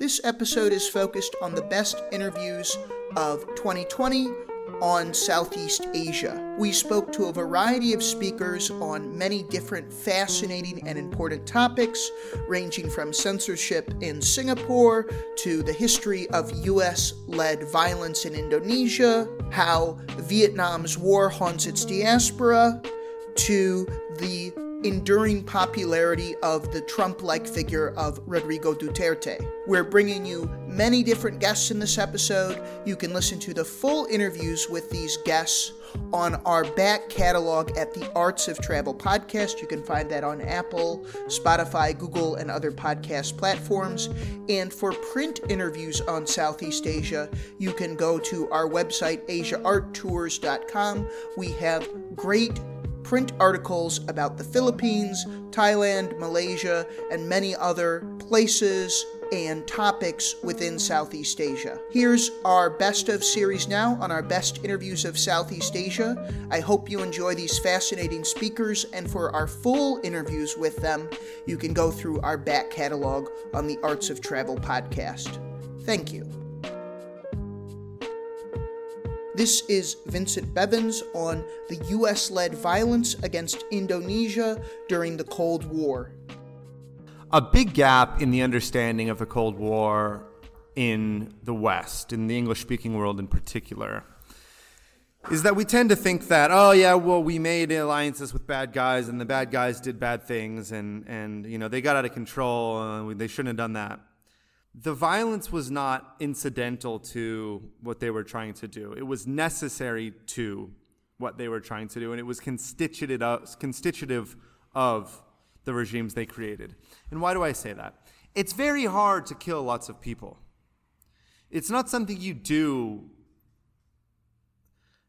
This episode is focused on the best interviews of 2020 on Southeast Asia. We spoke to a variety of speakers on many different fascinating and important topics, ranging from censorship in Singapore to the history of US led violence in Indonesia, how Vietnam's war haunts its diaspora, to the enduring popularity of the Trump like figure of Rodrigo Duterte. We're bringing you many different guests in this episode. You can listen to the full interviews with these guests on our back catalog at the Arts of Travel podcast. You can find that on Apple, Spotify, Google, and other podcast platforms. And for print interviews on Southeast Asia, you can go to our website, asiaarttours.com. We have great print articles about the Philippines, Thailand, Malaysia, and many other places and topics within Southeast Asia. Here's our best of series now on our best interviews of Southeast Asia. I hope you enjoy these fascinating speakers, and for our full interviews with them, you can go through our back catalog on the Arts of Travel podcast. Thank you. This is Vincent Bevins on the US led violence against Indonesia during the Cold War. A big gap in the understanding of the Cold War in the West, in the English speaking world in particular, is that we tend to think that, oh, yeah, well, we made alliances with bad guys and the bad guys did bad things and, and you know, they got out of control. Uh, they shouldn't have done that the violence was not incidental to what they were trying to do. It was necessary to what they were trying to do, and it was constitutive of, the regimes they created. And why do I say that? It's very hard to kill lots of people. It's not something you do.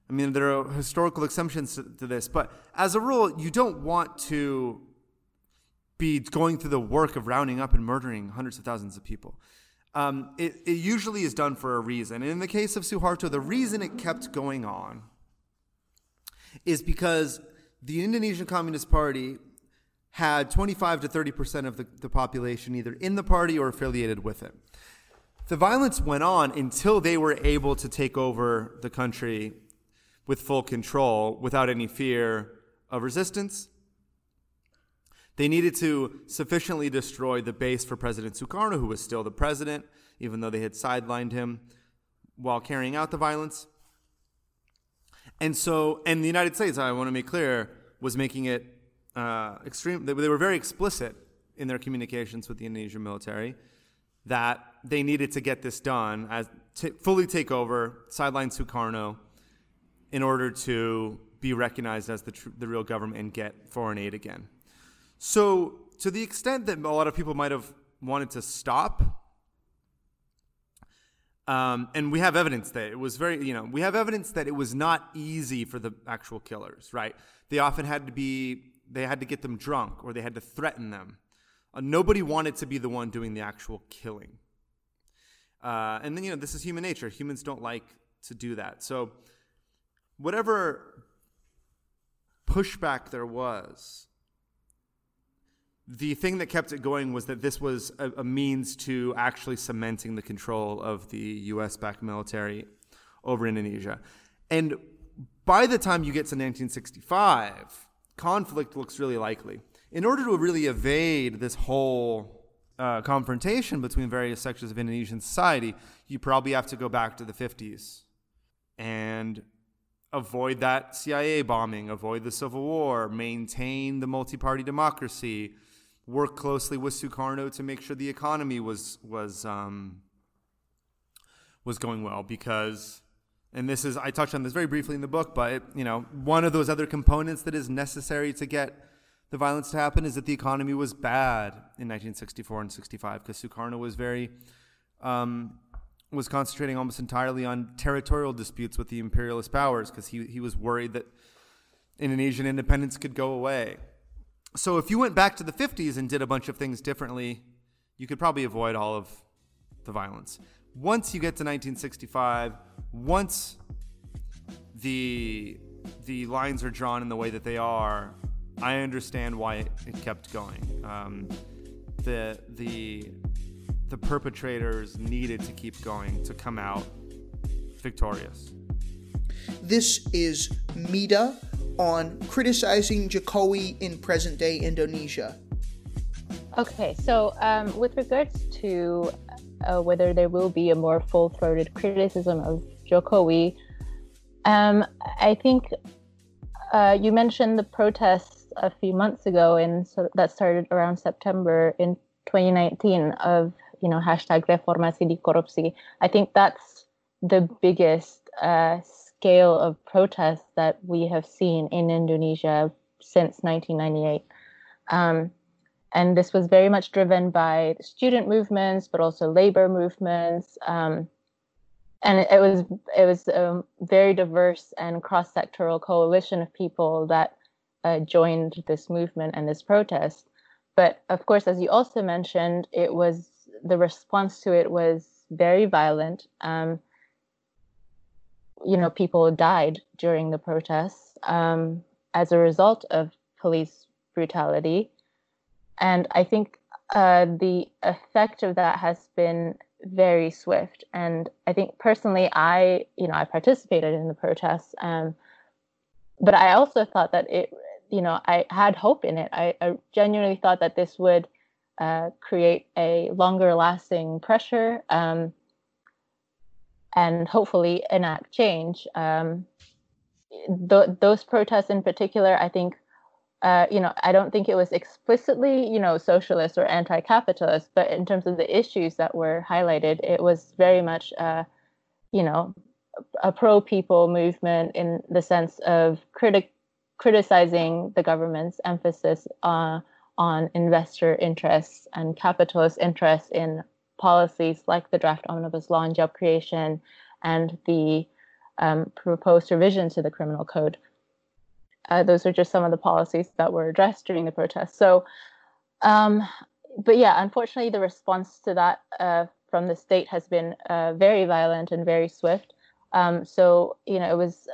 I mean, there are historical exceptions to, to this, but as a rule, you don't want to be going through the work of rounding up and murdering hundreds of thousands of people. Um, it, it usually is done for a reason. And in the case of Suharto, the reason it kept going on is because the Indonesian Communist Party had 25 to 30 percent of the, the population either in the party or affiliated with it. The violence went on until they were able to take over the country with full control without any fear of resistance they needed to sufficiently destroy the base for President Sukarno, who was still the president, even though they had sidelined him while carrying out the violence. And so, and the United States, I want to make clear, was making it uh, extreme. They, they were very explicit in their communications with the Indonesian military that they needed to get this done, as t- fully take over, sideline Sukarno, in order to be recognized as the, tr- the real government and get foreign aid again. So, to the extent that a lot of people might have wanted to stop, um, and we have evidence that it was very, you know, we have evidence that it was not easy for the actual killers, right? They often had to be, they had to get them drunk or they had to threaten them. Uh, nobody wanted to be the one doing the actual killing. Uh, and then, you know, this is human nature. Humans don't like to do that. So, whatever pushback there was, the thing that kept it going was that this was a, a means to actually cementing the control of the US backed military over Indonesia. And by the time you get to 1965, conflict looks really likely. In order to really evade this whole uh, confrontation between various sections of Indonesian society, you probably have to go back to the 50s and avoid that CIA bombing, avoid the Civil War, maintain the multi party democracy, work closely with Sukarno to make sure the economy was was um, was going well because and this is I touched on this very briefly in the book, but it, you know one of those other components that is necessary to get the violence to happen is that the economy was bad in 1964 and 65 because Sukarno was very um, was concentrating almost entirely on territorial disputes with the imperialist powers because he he was worried that Indonesian independence could go away so if you went back to the 50s and did a bunch of things differently, you could probably avoid all of the violence. Once you get to 1965, once the the lines are drawn in the way that they are, I understand why it, kept going. Um, the the the perpetrators needed to keep going to come out victorious. This is Mita on criticizing Jokowi in present day Indonesia. Okay, so um, with regards to uh, whether there will be a more full throated criticism of Jokowi, um, I think uh, you mentioned the protests a few months ago, and so that started around September in 2019 of you know hashtag reformasi di korupsi. I think that's the biggest uh, scale of protests that we have seen in Indonesia since 1998. Um, and this was very much driven by student movements, but also labor movements. Um, and it, it, was it was a very diverse and cross-sectoral coalition of people that uh, joined this movement and this protest. But of course, as you also mentioned, it was the response to it was very violent. Um, you know, people died during the protests um, as a result of police brutality. And I think uh, the effect of that has been very swift. And I think personally, I, you know, I participated in the protests. Um, but I also thought that it, you know, I had hope in it. I, I genuinely thought that this would uh, create a longer lasting pressure um, and hopefully enact change. Um, th- those protests in particular, I think, uh, you know, I don't think it was explicitly, you know, socialist or anti-capitalist, but in terms of the issues that were highlighted, it was very much, uh, you know, a pro-people movement in the sense of critic criticizing the government's emphasis uh, on investor interests and capitalist interests in policies like the draft omnibus law on job creation and the um, proposed revision to the criminal code. Uh, those are just some of the policies that were addressed during the protests. So, um, but yeah, unfortunately, the response to that uh, from the state has been uh, very violent and very swift. Um, so, you know, it was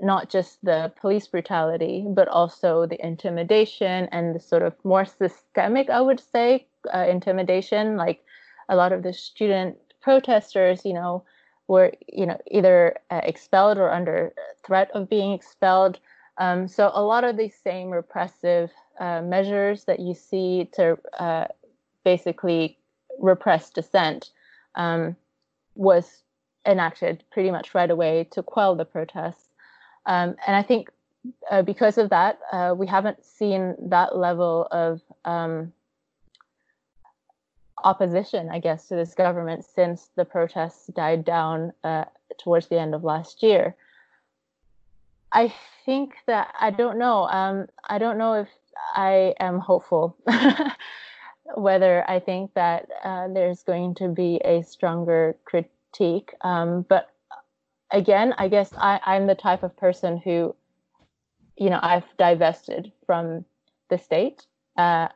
not just the police brutality, but also the intimidation and the sort of more systemic, I would say, uh, intimidation. Like a lot of the student protesters, you know, were you know either uh, expelled or under threat of being expelled. Um, so a lot of these same repressive uh, measures that you see to uh, basically repress dissent um, was enacted pretty much right away to quell the protests. Um, and I think uh, because of that, uh, we haven't seen that level of um, opposition, I guess, to this government since the protests died down uh, towards the end of last year. I think that I don't know. Um, I don't know if I am hopeful. Whether I think that uh, there's going to be a stronger critique, um, but again, I guess I, I'm the type of person who, you know, I've divested from the state uh,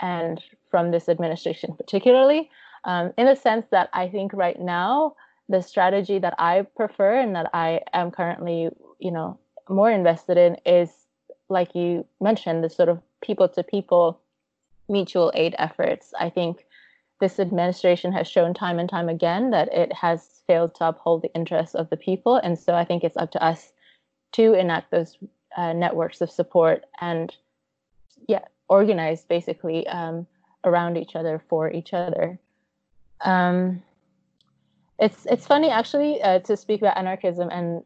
and from this administration particularly, um, in the sense that I think right now the strategy that I prefer and that I am currently, you know, more invested in is, like you mentioned, the sort of people to people mutual aid efforts. I think this administration has shown time and time again that it has failed to uphold the interests of the people. And so I think it's up to us to enact those uh, networks of support and, yeah, organize basically um, around each other for each other. Um, it's it's funny actually uh, to speak about anarchism and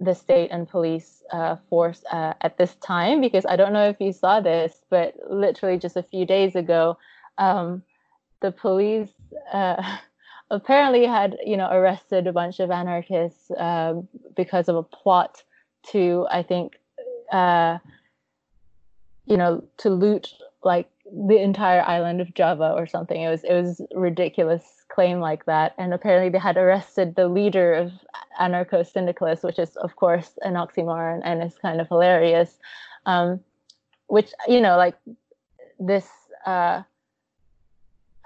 the state and police uh, force uh, at this time because I don't know if you saw this, but literally just a few days ago, um, the police uh, apparently had you know arrested a bunch of anarchists uh, because of a plot to I think uh, you know to loot like the entire island of Java or something. It was it was ridiculous claim like that, and apparently they had arrested the leader of anarcho syndicalists, which is of course an oxymoron and is kind of hilarious. Um, which you know like this. Uh,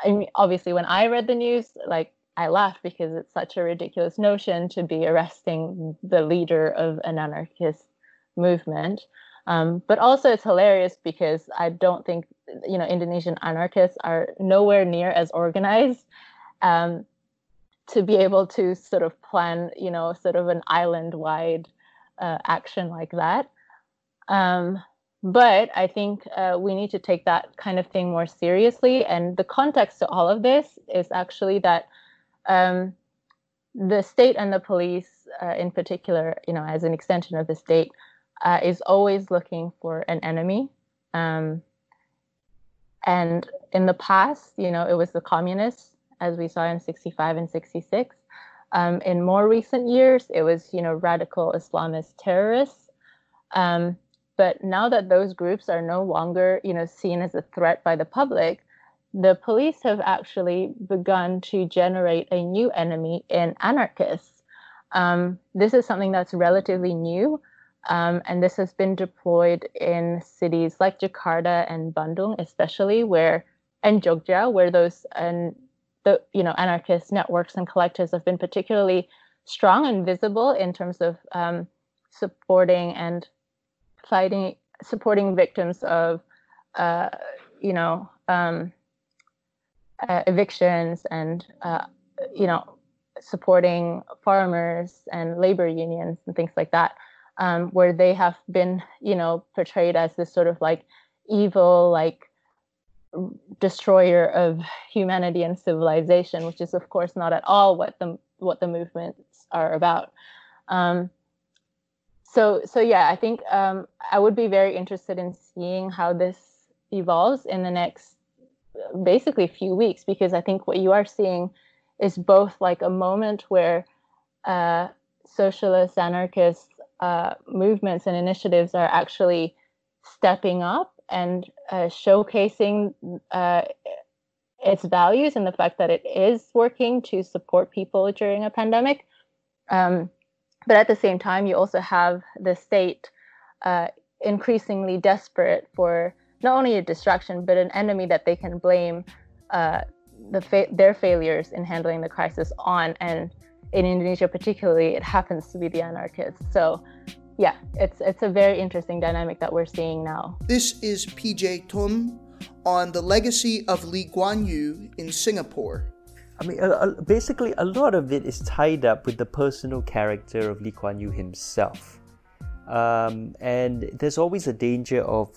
I mean, obviously, when I read the news, like I laughed because it's such a ridiculous notion to be arresting the leader of an anarchist movement. Um, but also, it's hilarious because I don't think you know Indonesian anarchists are nowhere near as organized um, to be able to sort of plan you know sort of an island wide uh, action like that. Um, but I think uh, we need to take that kind of thing more seriously. And the context to all of this is actually that um, the state and the police, uh, in particular, you know, as an extension of the state, uh, is always looking for an enemy. Um, and in the past, you know, it was the communists, as we saw in 65 and 66. Um, in more recent years, it was, you know, radical Islamist terrorists. Um, but now that those groups are no longer, you know, seen as a threat by the public, the police have actually begun to generate a new enemy in anarchists. Um, this is something that's relatively new, um, and this has been deployed in cities like Jakarta and Bandung, especially where and Jogja, where those and the you know anarchist networks and collectives have been particularly strong and visible in terms of um, supporting and fighting, supporting victims of uh, you know um, uh, evictions and uh, you know supporting farmers and labor unions and things like that um, where they have been you know portrayed as this sort of like evil like destroyer of humanity and civilization which is of course not at all what the what the movements are about. Um, so so yeah i think um, i would be very interested in seeing how this evolves in the next basically few weeks because I think what you are seeing is both like a moment where uh, socialist, anarchist uh, movements and initiatives are actually stepping up and uh, showcasing uh, its values and the fact that it is working to support people during a pandemic. Um, but at the same time, you also have the state uh, increasingly desperate for not only a distraction, but an enemy that they can blame uh, the fa- their failures in handling the crisis on. And in Indonesia, particularly, it happens to be the anarchists. So, yeah, it's it's a very interesting dynamic that we're seeing now. This is PJ Thum on the legacy of Lee Kuan Yew in Singapore. I mean, basically, a lot of it is tied up with the personal character of Lee Kuan Yew himself. Um, and there's always a danger of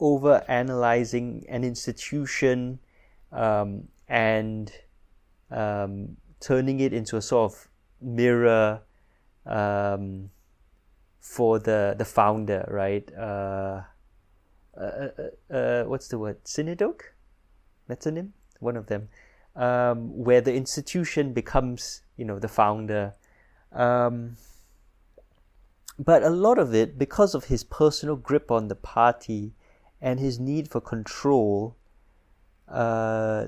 over analyzing an institution um, and um, turning it into a sort of mirror um, for the the founder, right? Uh, uh, uh, uh what's the word? Synecdoche? Metonym? One of them. Um, where the institution becomes, you know, the founder. Um, but a lot of it, because of his personal grip on the party, and his need for control uh,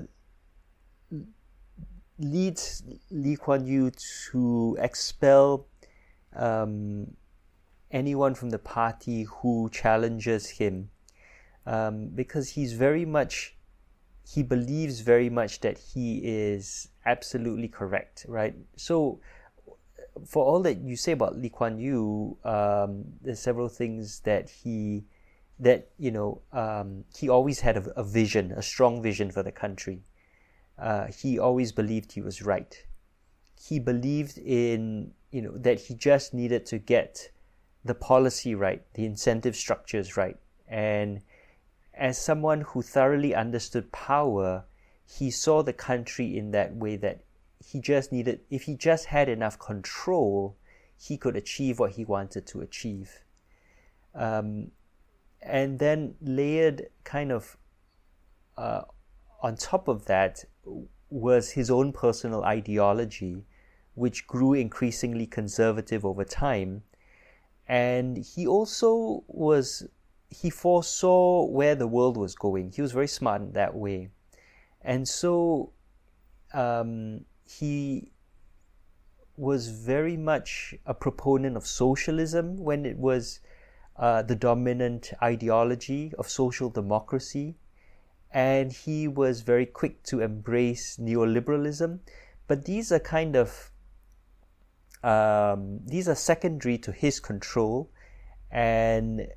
leads Lee Kuan Yew to expel um, anyone from the party who challenges him um, because he's very much he believes very much that he is absolutely correct right so for all that you say about Lee Kuan Yew um, there's several things that he that you know um, he always had a, a, vision, a strong vision for the country. Uh, he always believed he was right. He believed in you know that he just needed to get the policy right, the incentive structures right, and as someone who thoroughly understood power, he saw the country in that way that he just needed if he just had enough control, he could achieve what he wanted to achieve. Um, and then layered kind of uh, on top of that was his own personal ideology, which grew increasingly conservative over time. And he also was, he foresaw where the world was going. He was very smart in that way. And so um, he was very much a proponent of socialism when it was uh, the dominant ideology of social democracy, and he was very quick to embrace neoliberalism. But these are kind of um, these are secondary to his control, and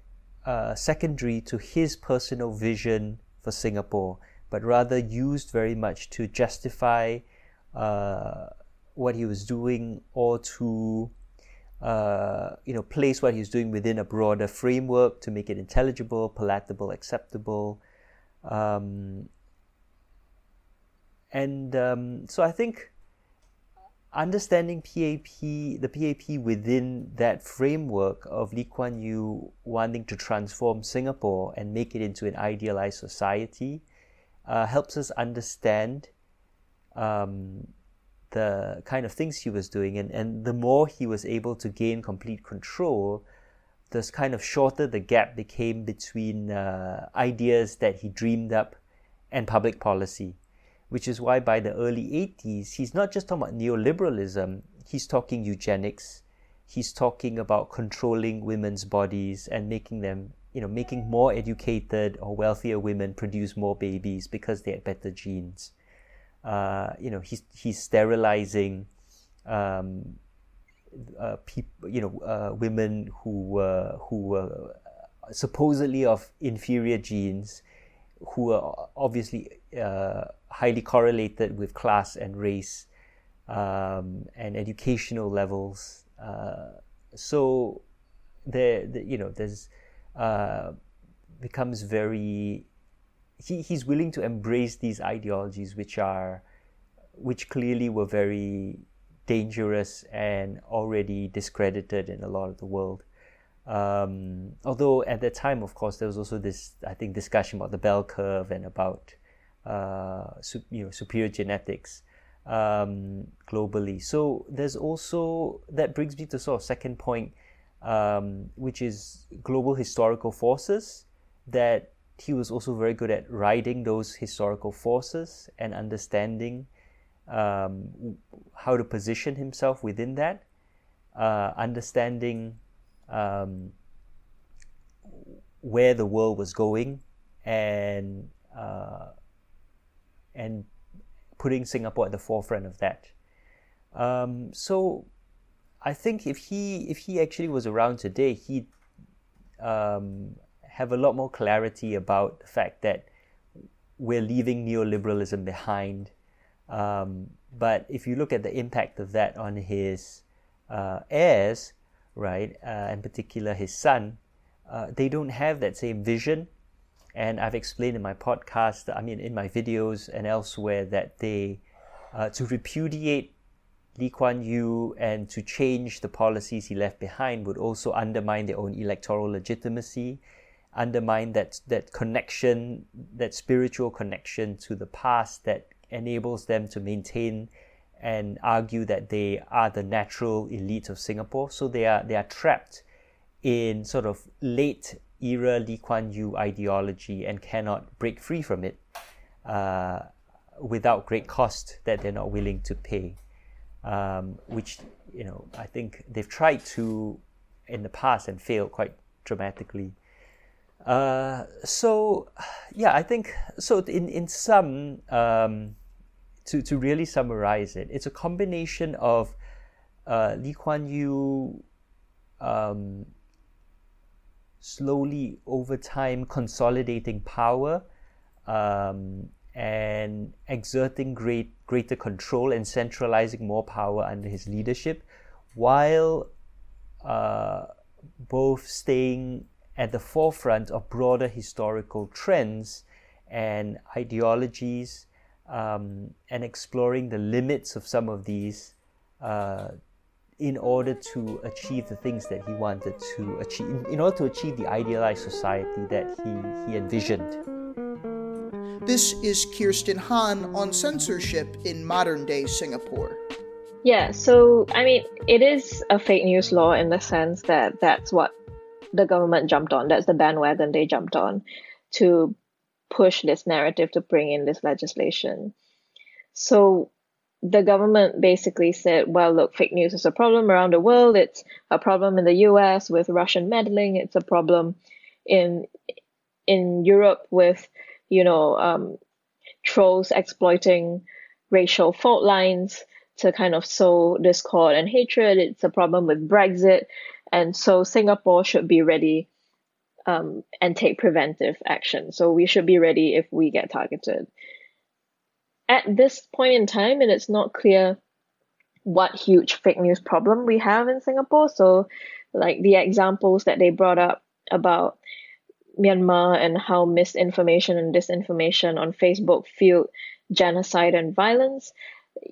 uh, secondary to his personal vision for Singapore, but rather used very much to justify uh, what he was doing or to uh, you know place what he's doing within a broader framework to make it intelligible, palatable, acceptable. Um, and um, so I think understanding PAP, the PAP within that framework of Lee Kuan Yew wanting to transform Singapore and make it into an idealized society uh, helps us understand um, the kind of things he was doing. And, and the more he was able to gain complete control, the kind of shorter the gap became between uh, ideas that he dreamed up and public policy which is why by the early 80s, he's not just talking about neoliberalism, he's talking eugenics, he's talking about controlling women's bodies and making them, you know, making more educated or wealthier women produce more babies because they had better genes. Uh, you know, he's, he's sterilizing um, uh, people, you know, uh, women who uh, who were supposedly of inferior genes, who are obviously uh, highly correlated with class and race um, and educational levels. Uh, so there, the, you know, there's uh, becomes very. He, he's willing to embrace these ideologies, which are, which clearly were very dangerous and already discredited in a lot of the world. Um, although at that time, of course, there was also this, I think, discussion about the bell curve and about uh, you know, superior genetics um, globally. So there's also that brings me to sort of second point, um, which is global historical forces. That he was also very good at riding those historical forces and understanding um, how to position himself within that, uh, understanding um, where the world was going and uh, and putting Singapore at the forefront of that. Um, so I think if he if he actually was around today, he'd um, have a lot more clarity about the fact that we're leaving neoliberalism behind. Um, but if you look at the impact of that on his uh, heirs, right, uh, in particular his son, uh, they don't have that same vision. And I've explained in my podcast, I mean, in my videos and elsewhere, that they, uh, to repudiate Lee Kuan Yew and to change the policies he left behind would also undermine their own electoral legitimacy, undermine that, that connection, that spiritual connection to the past that enables them to maintain and argue that they are the natural elite of Singapore. So they are, they are trapped in sort of late era Lee Kuan Yew ideology and cannot break free from it uh, without great cost that they're not willing to pay. Um, which you know I think they've tried to in the past and failed quite dramatically. Uh, so yeah, I think so. In in sum, um, to to really summarize it, it's a combination of uh, Lee Kuan Yew um, slowly over time consolidating power um, and exerting great greater control and centralizing more power under his leadership while uh, both staying at the forefront of broader historical trends and ideologies um, and exploring the limits of some of these uh, in order to achieve the things that he wanted to achieve, in order to achieve the idealized society that he, he envisioned. This is Kirsten Han on censorship in modern day Singapore. Yeah, so I mean, it is a fake news law in the sense that that's what the government jumped on. That's the bandwagon they jumped on to push this narrative to bring in this legislation. So the government basically said, well, look, fake news is a problem around the world. It's a problem in the US with Russian meddling. It's a problem in in Europe with, you know, um, trolls exploiting racial fault lines to kind of sow discord and hatred. It's a problem with Brexit. And so Singapore should be ready um, and take preventive action. So we should be ready if we get targeted. At this point in time, and it's not clear what huge fake news problem we have in Singapore. So, like the examples that they brought up about Myanmar and how misinformation and disinformation on Facebook fueled genocide and violence.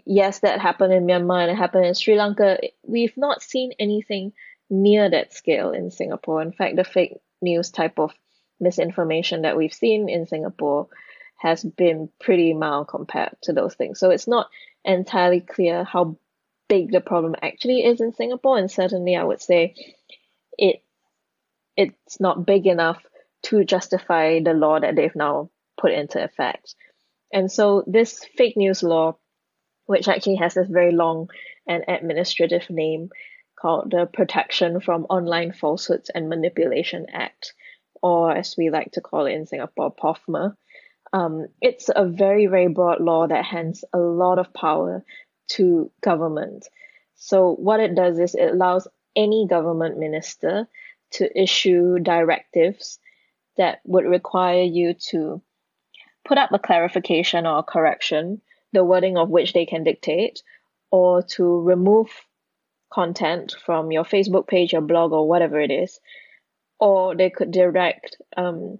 Yes, that happened in Myanmar and it happened in Sri Lanka. We've not seen anything near that scale in Singapore. In fact, the fake news type of misinformation that we've seen in Singapore has been pretty mild compared to those things. So it's not entirely clear how big the problem actually is in Singapore, and certainly I would say it it's not big enough to justify the law that they've now put into effect. And so this fake news law, which actually has this very long and administrative name called the Protection from Online Falsehoods and Manipulation Act, or as we like to call it in Singapore, POFMA. Um, it's a very, very broad law that hands a lot of power to government. So what it does is it allows any government minister to issue directives that would require you to put up a clarification or a correction, the wording of which they can dictate, or to remove content from your Facebook page, your blog, or whatever it is. Or they could direct um,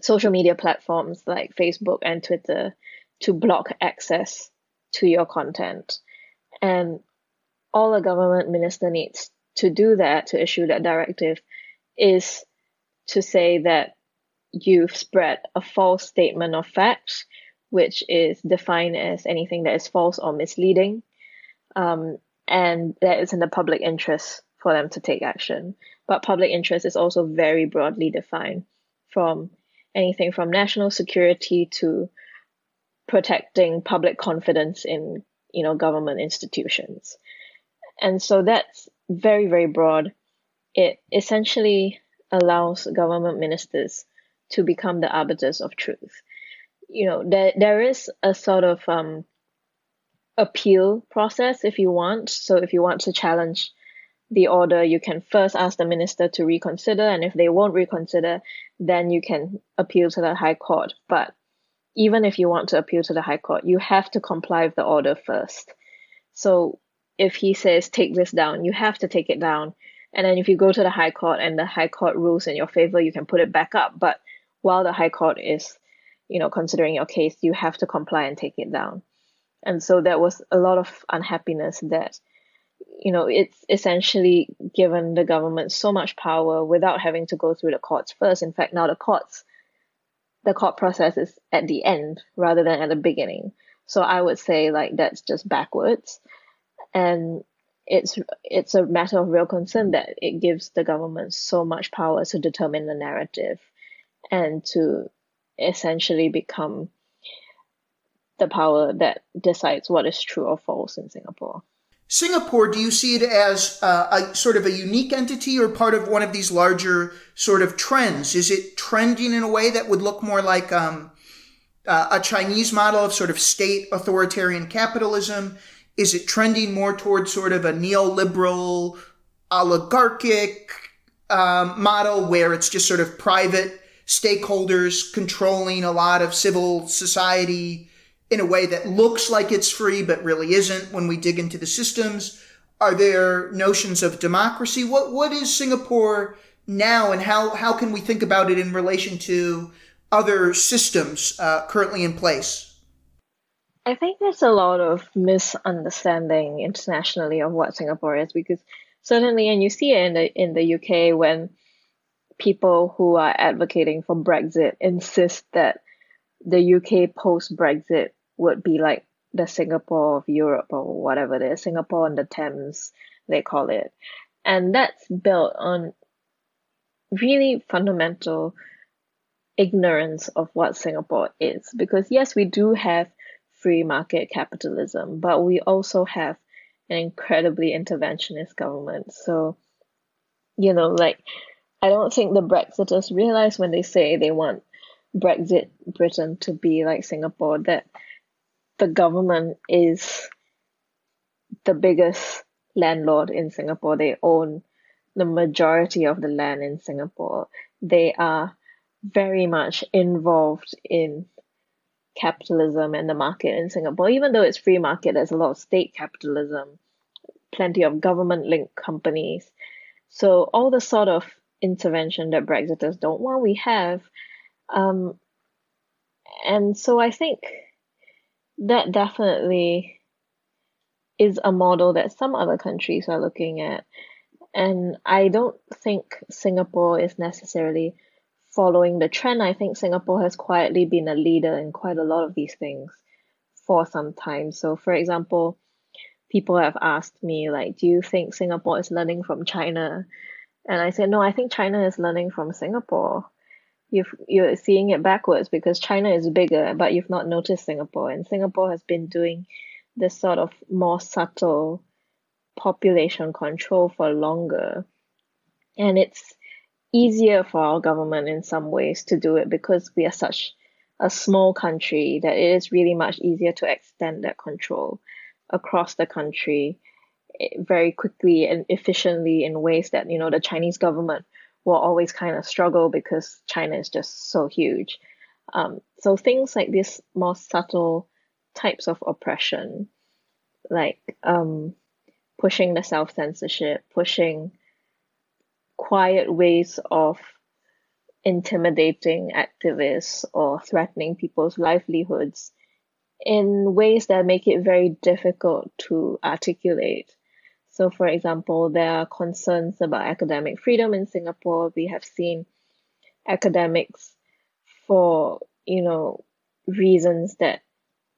social media platforms like Facebook and Twitter to block access to your content. And all a government minister needs to do that, to issue that directive, is to say that you've spread a false statement of fact, which is defined as anything that is false or misleading, um, and that is in the public interest for them to take action. But public interest is also very broadly defined from anything from national security to protecting public confidence in you know government institutions. And so that's very very broad. It essentially allows government ministers to become the arbiters of truth. You know there there is a sort of um appeal process if you want so if you want to challenge the order you can first ask the minister to reconsider and if they won't reconsider then you can appeal to the high court but even if you want to appeal to the high court you have to comply with the order first so if he says take this down, you have to take it down. And then if you go to the high court and the high court rules in your favor, you can put it back up. But while the high court is, you know, considering your case, you have to comply and take it down. And so there was a lot of unhappiness that, you know, it's essentially given the government so much power without having to go through the courts first. In fact, now the courts, the court process is at the end rather than at the beginning. So I would say like that's just backwards and it's it's a matter of real concern that it gives the government so much power to determine the narrative and to essentially become the power that decides what is true or false in Singapore. Singapore, do you see it as uh, a sort of a unique entity or part of one of these larger sort of trends? Is it trending in a way that would look more like um, uh, a Chinese model of sort of state authoritarian capitalism? Is it trending more towards sort of a neoliberal, oligarchic um, model where it's just sort of private stakeholders controlling a lot of civil society in a way that looks like it's free but really isn't when we dig into the systems? Are there notions of democracy? What what is Singapore now, and how how can we think about it in relation to other systems uh, currently in place? I think there's a lot of misunderstanding internationally of what Singapore is because certainly, and you see it in the in the UK when people who are advocating for Brexit insist that the UK post Brexit would be like the Singapore of Europe or whatever it is, Singapore on the Thames, they call it. And that's built on really fundamental ignorance of what Singapore is. Because yes, we do have free market capitalism, but we also have an incredibly interventionist government. So, you know, like, I don't think the Brexiters realize when they say they want Brexit Britain to be like Singapore that the government is the biggest landlord in Singapore. They own the majority of the land in Singapore. they are very much involved in capitalism and the market in Singapore. Even though it's free market, there's a lot of state capitalism, plenty of government linked companies. So all the sort of intervention that Brexiters don't want, we have. Um, and so I think that definitely is a model that some other countries are looking at. And I don't think Singapore is necessarily following the trend. I think Singapore has quietly been a leader in quite a lot of these things for some time. So, for example, people have asked me, like, do you think Singapore is learning from China? And I said, no, I think China is learning from Singapore. You've, you're seeing it backwards because China is bigger, but you've not noticed Singapore. And Singapore has been doing this sort of more subtle population control for longer. And it's easier for our government in some ways to do it because we are such a small country that it is really much easier to extend that control across the country eh, very quickly and efficiently in ways that you know the Chinese government will always kind of struggle because China is just so huge. Um, so things like these more subtle types of oppression, like um, pushing the self censorship, pushing quiet ways of intimidating activists or threatening people's livelihoods in ways that make it very difficult to articulate. So, for example, there are concerns about academic freedom in Singapore. We have seen academics for, you know, reasons that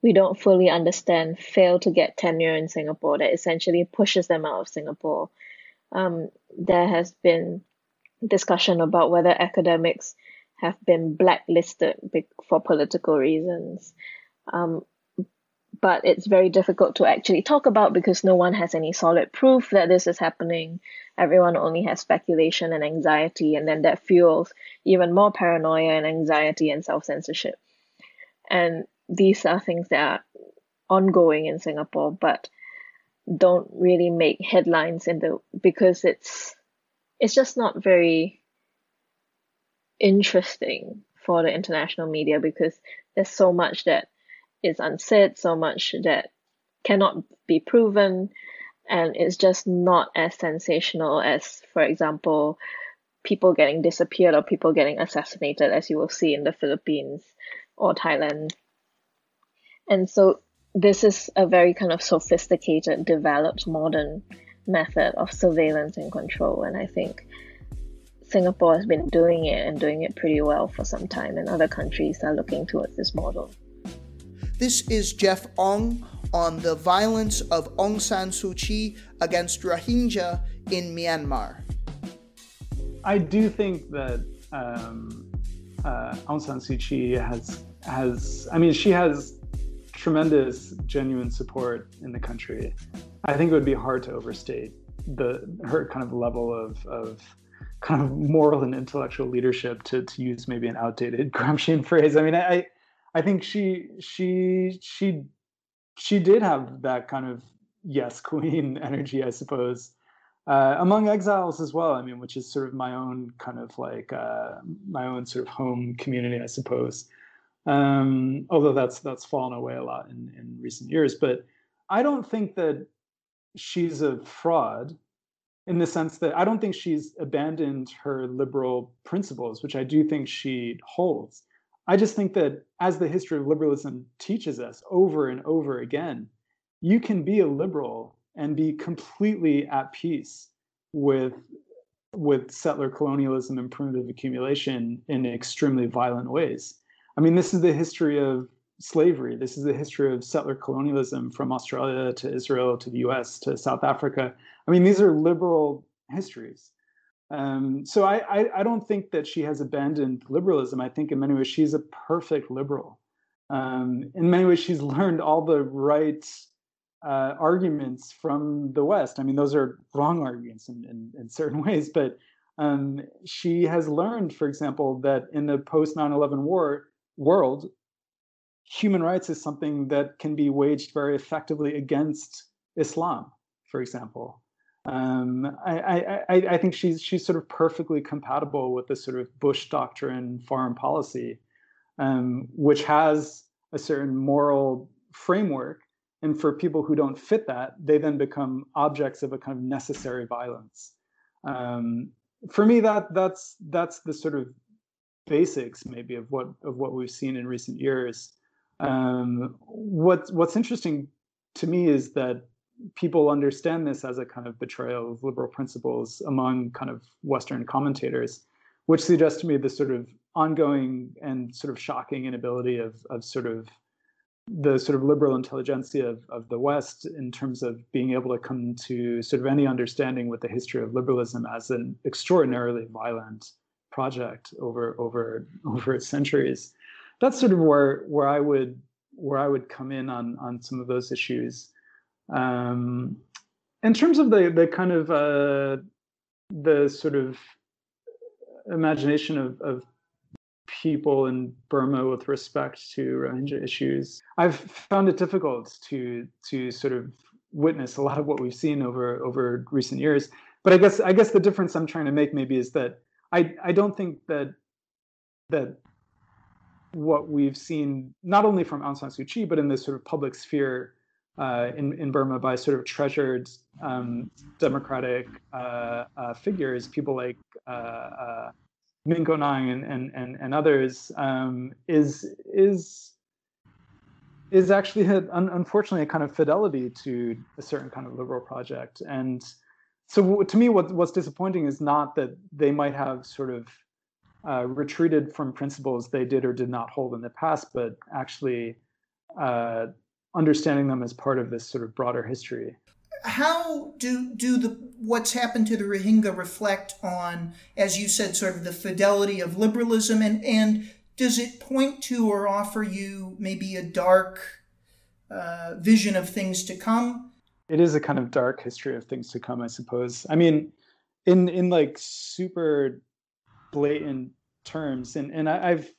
we don't fully understand fail to get tenure in Singapore that essentially pushes them out of Singapore um, there has been discussion about whether academics have been blacklisted for political reasons. Um, but it's very difficult to actually talk about because no one has any solid proof that this is happening. Everyone only has speculation and anxiety, and then that fuels even more paranoia and anxiety and self censorship. And these are things that are ongoing in Singapore, but don't really make headlines in the because it's it's just not very interesting for the international media because there's so much that is unsaid, so much that cannot be proven, and it's just not as sensational as, for example, people getting disappeared or people getting assassinated, as you will see in the Philippines or Thailand. And so this is a very kind of sophisticated, developed, modern method of surveillance and control. And I think Singapore has been doing it and doing it pretty well for some time, and other countries are looking towards this model. This is Geoff Aung on the violence of Aung San Suu Kyi against Rohingya in Myanmar. I do think that um, uh, Aung San Suu Kyi has has I mean she has tremendous, genuine support in the country. I think it would be hard to overstate the her kind of level of of kind of moral and intellectual leadership to to use maybe an outdated Gramscian phrase. I mean, I I think she she she she did have that kind of yes queen energy, I suppose. Uh, among exiles as well. I mean, which is sort of my own kind of like uh, my own sort of home community, I suppose. Um, although that's that's fallen away a lot in, in recent years. But I don't think that she's a fraud in the sense that I don't think she's abandoned her liberal principles, which I do think she holds. I just think that as the history of liberalism teaches us over and over again, you can be a liberal and be completely at peace with with settler colonialism and primitive accumulation in extremely violent ways. I mean, this is the history of slavery. This is the history of settler colonialism from Australia to Israel to the US to South Africa. I mean, these are liberal histories. Um, so I, I, I, don't think that she has abandoned liberalism. I think in many ways she's a perfect liberal. Um, in many ways, she's learned all the right uh, arguments from the West. I mean, those are wrong arguments in, in, in certain ways, but um, she has learned, for example, that in the post 9 11 war, world, human rights is something that can be waged very effectively against Islam, for example. Um, I, I, I, think she's she's sort of perfectly compatible with the sort of Bush doctrine foreign policy, um, which has a certain moral framework. And for people who don't fit that, they then become objects of a kind of necessary violence. Um, for me, that that's that's the sort of basics maybe of what of what we've seen in recent years. Um, what what's interesting to me is that people understand this as a kind of betrayal of liberal principles among kind of Western commentators, which suggests to me the sort of ongoing and sort of shocking inability of of sort of the sort of liberal intelligentsia of, of the West in terms of being able to come to sort of any understanding with the history of liberalism as an extraordinarily violent project over over over centuries. That's sort of where where I would where I would come in on on some of those issues. Um, in terms of the the kind of uh, the sort of imagination of, of people in Burma with respect to Rohingya issues, I've found it difficult to to sort of witness a lot of what we've seen over over recent years. But I guess I guess the difference I'm trying to make maybe is that I I don't think that that what we've seen not only from Aung San Suu Kyi but in this sort of public sphere uh, in in Burma by sort of treasured um, democratic uh, uh, figures, people like uh, uh, Min Ko Naing and, and and and others, um, is is is actually un, unfortunately a kind of fidelity to a certain kind of liberal project. And so to me what, what's disappointing is not that they might have sort of uh, retreated from principles they did or did not hold in the past but actually uh, understanding them as part of this sort of broader history how do do the what's happened to the Rohingya reflect on, as you said, sort of the fidelity of liberalism, and and does it point to or offer you maybe a dark uh, vision of things to come? It is a kind of dark history of things to come, I suppose. I mean, in in like super blatant terms, and and I, have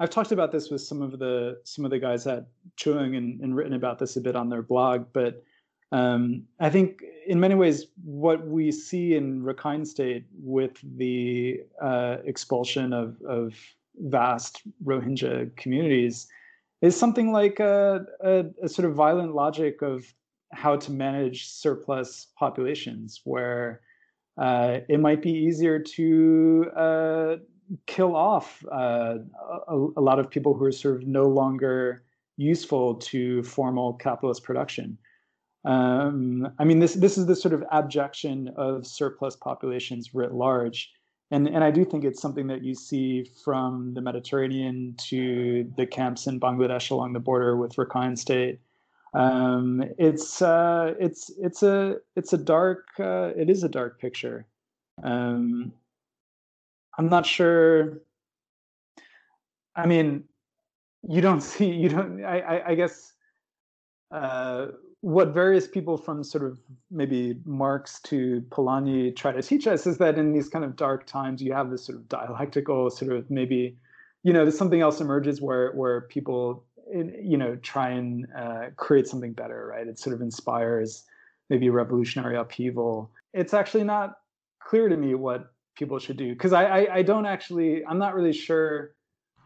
I've talked about this with some of the some of the guys at Chuang and, and written about this a bit on their blog, but um, I think in many ways what we see in Rakhine State with the uh, expulsion of, of vast Rohingya communities is something like a, a, a, sort of violent logic of how to manage surplus populations, where uh, it might be easier to uh, kill off uh, a, a, lot of people who are sort of no longer useful to formal capitalist production. Um, I mean, this this is the sort of abjection of surplus populations writ large, and and I do think it's something that you see from the Mediterranean to the camps in Bangladesh along the border with Rakhine State. Um, it's uh, it's it's a it's a dark uh, it is a dark picture. Um, I'm not sure. I mean, you don't see you don't. I I, I guess. Uh, what various people from sort of maybe Marx to Polanyi try to teach us is that in these kind of dark times, you have this sort of dialectical sort of maybe, you know, something else emerges where where people, you know, try and uh, create something better, right? It sort of inspires maybe revolutionary upheaval. It's actually not clear to me what people should do because I, I I don't actually I'm not really sure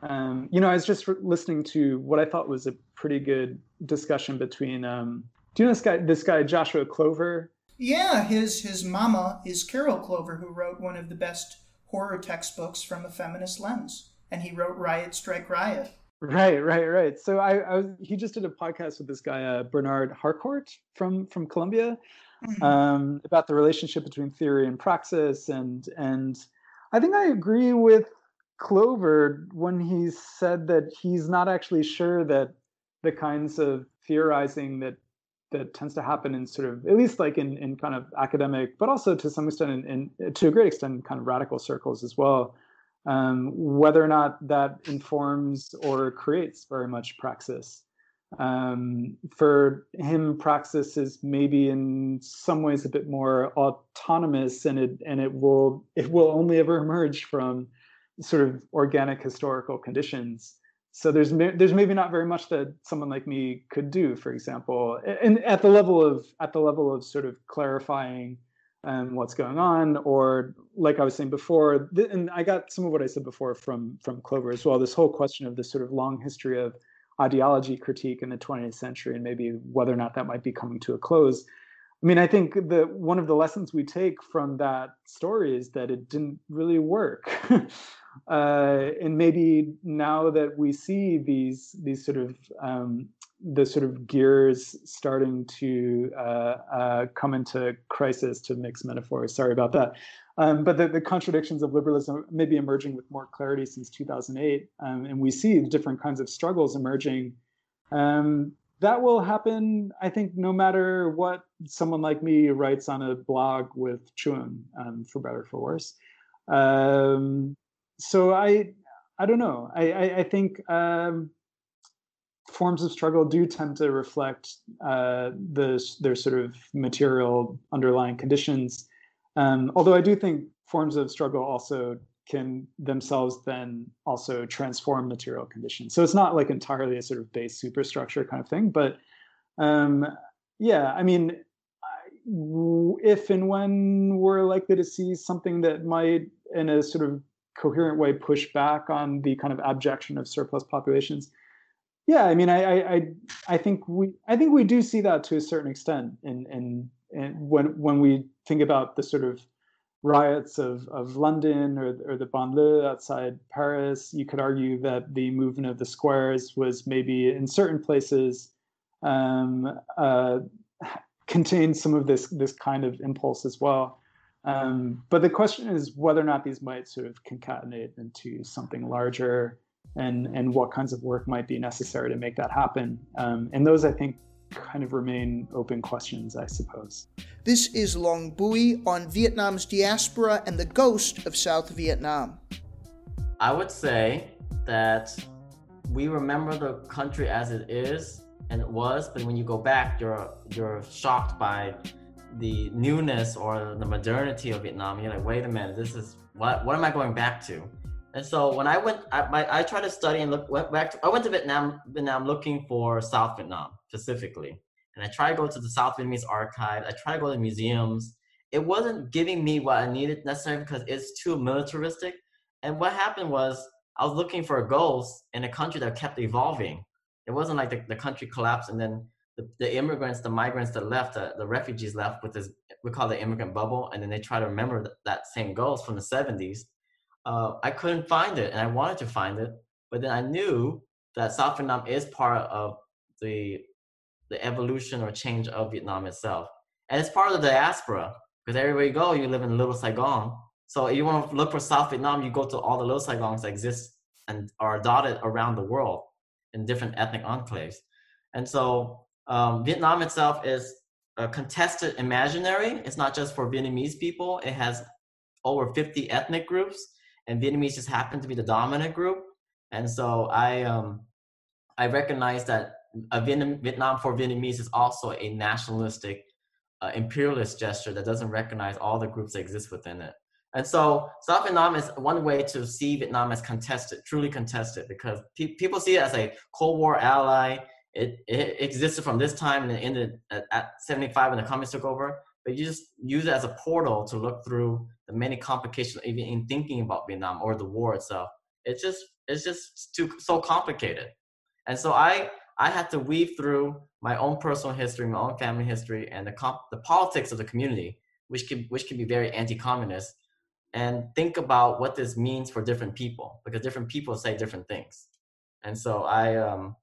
um, you know, I was just listening to what I thought was a pretty good discussion between um, do you know this guy? This guy Joshua Clover. Yeah, his his mama is Carol Clover, who wrote one of the best horror textbooks from a feminist lens, and he wrote Riot Strike Riot. Right, right, right. So I, I was, he just did a podcast with this guy uh, Bernard Harcourt from from Columbia mm-hmm. um, about the relationship between theory and praxis, and and I think I agree with Clover when he said that he's not actually sure that the kinds of theorizing that that tends to happen in sort of at least like in, in kind of academic but also to some extent in, in to a great extent in kind of radical circles as well um, whether or not that informs or creates very much praxis um, for him praxis is maybe in some ways a bit more autonomous and it and it will it will only ever emerge from sort of organic historical conditions so there's there's maybe not very much that someone like me could do for example and at the level of at the level of sort of clarifying um, what's going on, or like I was saying before, and I got some of what I said before from from Clover as well. This whole question of this sort of long history of ideology critique in the 20th century, and maybe whether or not that might be coming to a close. I mean, I think that one of the lessons we take from that story is that it didn't really work. uh, and maybe now that we see these these sort of um, the sort of gears starting to uh, uh, come into crisis, to mix metaphors. Sorry about that. Um, but the, the, contradictions of liberalism may be emerging with more clarity since 2008, um, and we see different kinds of struggles emerging. Um, that will happen, I think, no matter what someone like me writes on a blog with Chuang, um, for better for worse. Um, so I, I don't know. I, I, I think um, forms of struggle do tend to reflect uh, the, their sort of material underlying conditions. Um, although I do think forms of struggle also can themselves then also transform material conditions. So it's not like entirely a sort of base superstructure kind of thing, but um, yeah, I mean, if and when we're likely to see something that might, in a sort of coherent way, push back on the kind of abjection of surplus populations, yeah, I mean, I, I, I think we, I think we do see that to a certain extent, in, in when when we think about the sort of riots of, of London or, or the banlieue outside Paris, you could argue that the movement of the squares was maybe in certain places um, uh, contained some of this this kind of impulse as well. Um, but the question is whether or not these might sort of concatenate into something larger and and what kinds of work might be necessary to make that happen. Um, and those, I think, kind of remain open questions, I suppose. This is Long Bui on Vietnam's diaspora and the ghost of South Vietnam. I would say that we remember the country as it is and it was, but when you go back, you're you're shocked by the newness or the modernity of Vietnam. You're like, wait a minute, this is what what am I going back to? And so when I went, I, my, I tried to study and look went back. To, I went to Vietnam, Vietnam looking for South Vietnam specifically, and I tried to go to the South Vietnamese archive. I tried to go to museums. It wasn't giving me what I needed necessarily because it's too militaristic. And what happened was I was looking for goals in a country that kept evolving. It wasn't like the, the country collapsed and then the, the immigrants, the migrants that left, the, the refugees left with this, we call it immigrant bubble. And then they try to remember that, that same goals from the 70s uh, I couldn't find it, and I wanted to find it, but then I knew that South Vietnam is part of the the evolution or change of Vietnam itself, and it's part of the diaspora because everywhere you go, you live in Little Saigon. So if you want to look for South Vietnam, you go to all the Little Saigons that exist and are dotted around the world in different ethnic enclaves, and so um, Vietnam itself is a contested imaginary. It's not just for Vietnamese people. It has over 50 ethnic groups and Vietnamese just happened to be the dominant group. And so I um, I recognize that a Vietnam for Vietnamese is also a nationalistic, uh, imperialist gesture that doesn't recognize all the groups that exist within it. And so South Vietnam is one way to see Vietnam as contested, truly contested, because pe- people see it as a Cold War ally. It, it existed from this time and it ended at, at 75 when the communists took over but you just use it as a portal to look through the many complications even in thinking about Vietnam or the war itself. It's just it's just too so complicated. And so I I had to weave through my own personal history, my own family history, and the comp- the politics of the community, which can which can be very anti-communist, and think about what this means for different people because different people say different things. And so I um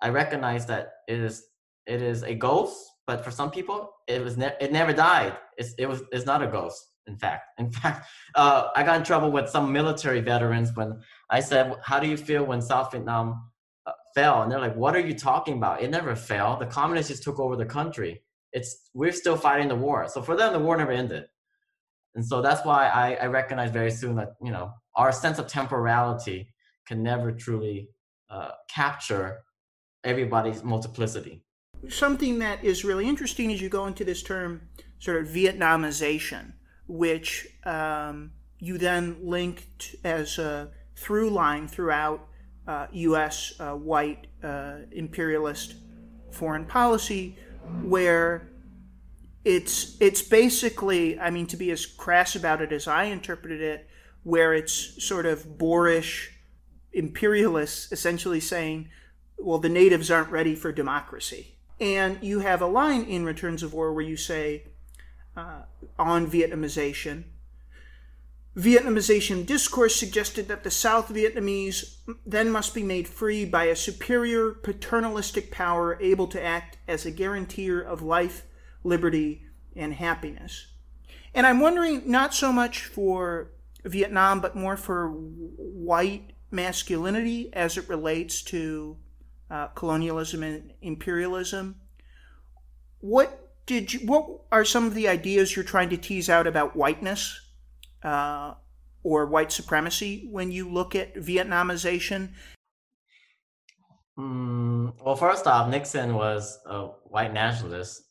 I recognize that it is it is a ghost but for some people it was ne- it never died. It's, it was it's not a ghost in fact. In fact uh, i got in trouble with some military veterans when i said how do you feel when south vietnam uh, fell? And they're like what are you talking about? It never fell. The communists just took over the country. It's we're still fighting the war. So for them the war never ended. And so that's why i, I recognize very soon that you know our sense of temporality can never truly uh, capture everybody's multiplicity something that is really interesting is you go into this term sort of Vietnamization, which um, you then linked as a through line throughout uh, U.S. Uh, white uh, imperialist foreign policy, where it's it's basically, I mean, to be as crass about it as I interpreted it, where it's sort of boorish imperialists essentially saying, well, the natives aren't ready for democracy. And you have a line in Returns of War where you say, uh, on Vietnamization, Vietnamization discourse suggested that the South Vietnamese then must be made free by a superior paternalistic power able to act as a guarantor of life, liberty, and happiness. And I'm wondering not so much for Vietnam, but more for white masculinity as it relates to uh, colonialism and imperialism. What did you? What are some of the ideas you're trying to tease out about whiteness? uh, or white supremacy when you look at Vietnamization? Mm, well, first off, Nixon was a white nationalist.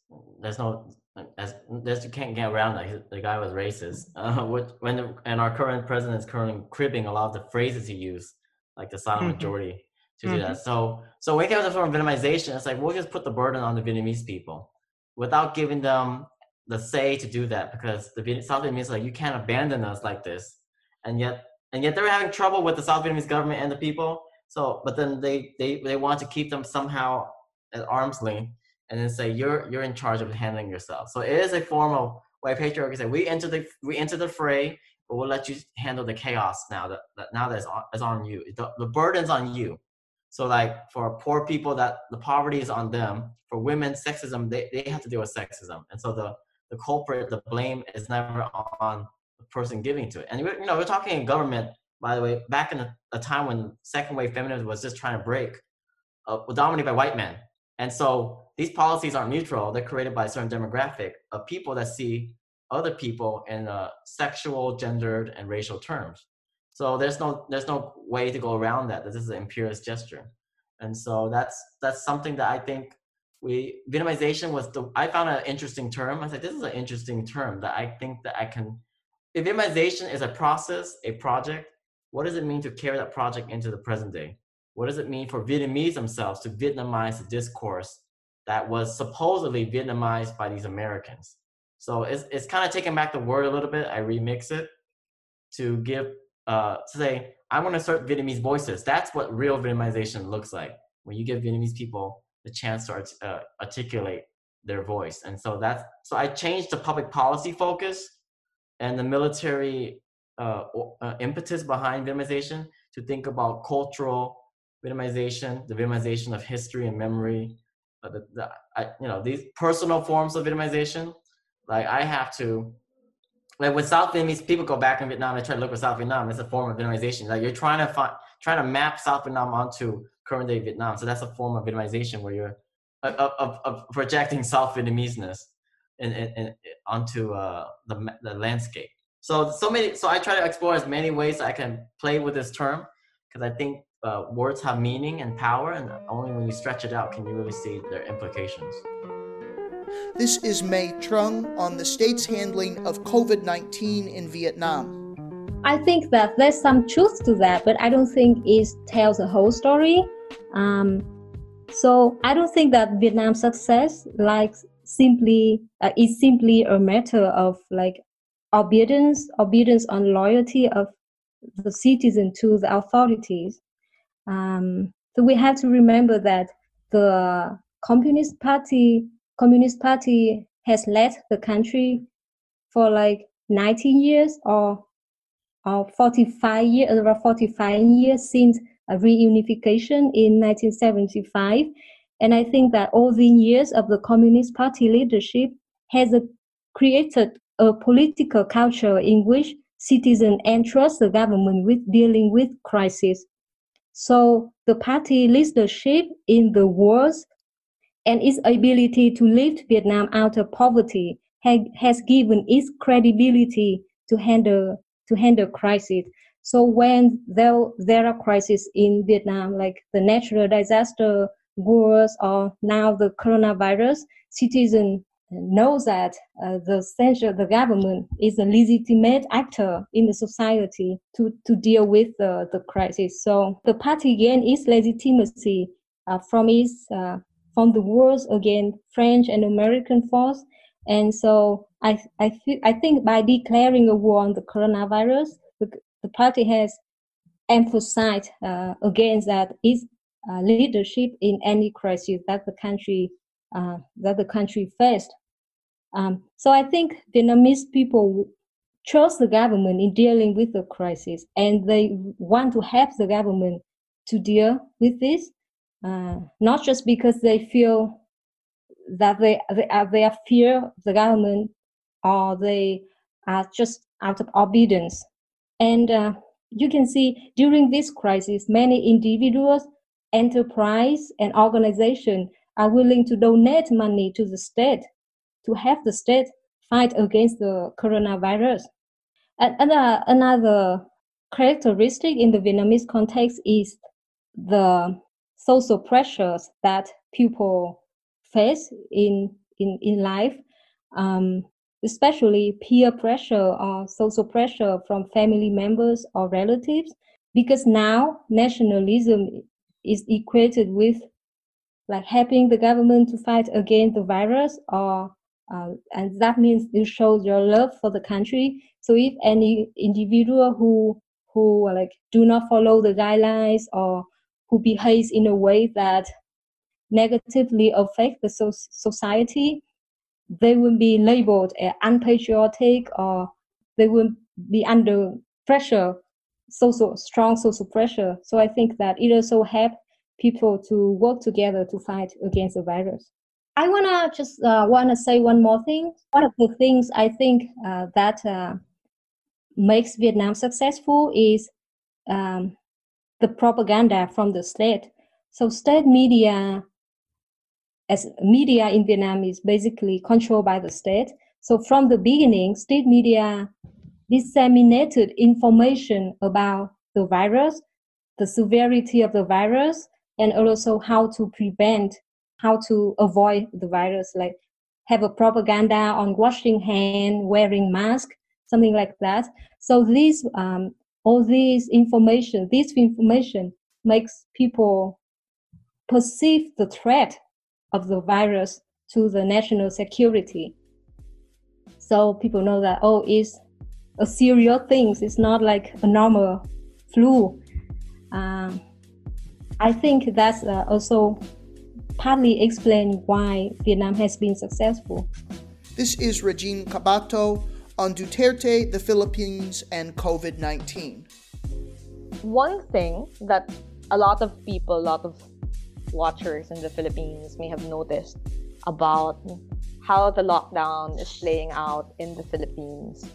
There's no, as there's, you can't get around that. The guy was racist. Uh, which, when the, and our current president is currently cribbing a lot of the phrases he used, like the silent mm-hmm. majority, to mm-hmm. do that. Mm-hmm. So, so when it comes to form of Vietnamization, it's like we'll just put the burden on the Vietnamese people without giving them the say to do that because the South Vietnamese like you can't abandon us like this, and yet and yet they're having trouble with the South Vietnamese government and the people. So, but then they they they want to keep them somehow at arm's length and then say you're you're in charge of handling yourself. So it is a form of white patriarchy. Say we enter the we enter the fray, but we'll let you handle the chaos now that, that now that's on, that's on you. The, the burden's on you. So like for poor people that the poverty is on them. For women, sexism they, they have to deal with sexism. And so the the culprit, the blame is never on the person giving to it. And you know, we're talking in government, by the way, back in a, a time when second wave feminism was just trying to break, uh, dominated by white men. And so these policies aren't neutral; they're created by a certain demographic of people that see other people in uh, sexual, gendered, and racial terms. So there's no there's no way to go around that. This is an imperialist gesture, and so that's that's something that I think we Vietnamization was the I found an interesting term. I said this is an interesting term that I think that I can. If Vietnamization is a process, a project, what does it mean to carry that project into the present day? What does it mean for Vietnamese themselves to Vietnamize the discourse that was supposedly Vietnamized by these Americans? So it's it's kind of taking back the word a little bit. I remix it to give uh to say I want to start Vietnamese voices. That's what real Vietnamization looks like when you give Vietnamese people the chance to art- uh, articulate their voice. And so that's so I changed the public policy focus and the military uh, uh, impetus behind Vietnamization to think about cultural Vietnamization, the Vietnamization of history and memory, uh, the, the I, you know these personal forms of Vietnamization. Like I have to, like with South Vietnamese people go back in Vietnam, they try to look at South Vietnam. It's a form of Vietnamization. Like you're trying to find, trying to map South Vietnam onto current day Vietnam. So that's a form of Vietnamization where you're of, of, of projecting South Vietnameseness in, in, in onto uh, the, the landscape. So so many. So I try to explore as many ways I can play with this term because I think uh, words have meaning and power, and only when you stretch it out can you really see their implications. This is Mai Trung on the state's handling of COVID 19 in Vietnam. I think that there's some truth to that, but I don't think it tells the whole story. Um, so I don't think that Vietnam's success like simply uh, is simply a matter of like obedience, obedience on loyalty of the citizen to the authorities. Um, so we have to remember that the Communist Party, Communist Party has led the country for like 19 years or or 45 years, around 45 years since reunification in 1975. And I think that all the years of the Communist Party leadership has uh, created a political culture in which citizens entrust the government with dealing with crisis. So the party leadership in the world and its ability to lift Vietnam out of poverty has given its credibility to handle to handle crisis. So when there there are crises in Vietnam, like the natural disaster, wars, or now the coronavirus, citizens know that uh, the central the government is a legitimate actor in the society to, to deal with the, the crisis. So the party gained its legitimacy uh, from its uh, from the wars against French and American force And so I I, I think by declaring a war on the coronavirus, the, the party has emphasized uh, against that its uh, leadership in any crisis that the country uh, that the country faced. Um, so I think Vietnamese people trust the government in dealing with the crisis, and they want to help the government to deal with this, uh, not just because they feel that they they are, they are fear the government or they are just out of obedience. And uh, you can see during this crisis, many individuals, enterprise, and organization are willing to donate money to the state to help the state fight against the coronavirus. And another, another characteristic in the Vietnamese context is the social pressures that people face in in, in life, um, especially peer pressure or social pressure from family members or relatives, because now nationalism is equated with like helping the government to fight against the virus or uh, and that means you show your love for the country. So if any individual who who like do not follow the guidelines or who behaves in a way that negatively affect the so- society they will be labeled as unpatriotic or they will be under pressure social strong social pressure so i think that it also help people to work together to fight against the virus. I wanna just uh, wanna say one more thing. One of the things I think uh, that uh, makes Vietnam successful is um, the propaganda from the state. So state media, as media in Vietnam is basically controlled by the state. So from the beginning, state media disseminated information about the virus, the severity of the virus, and also how to prevent how to avoid the virus like have a propaganda on washing hand wearing mask something like that so this um, all this information this information makes people perceive the threat of the virus to the national security. So people know that oh it's a serious thing. It's not like a normal flu. Um, I think that's uh, also partly explain why Vietnam has been successful. This is Regine Cabato on Duterte, the Philippines, and COVID 19. One thing that a lot of people, a lot of watchers in the Philippines may have noticed about how the lockdown is playing out in the Philippines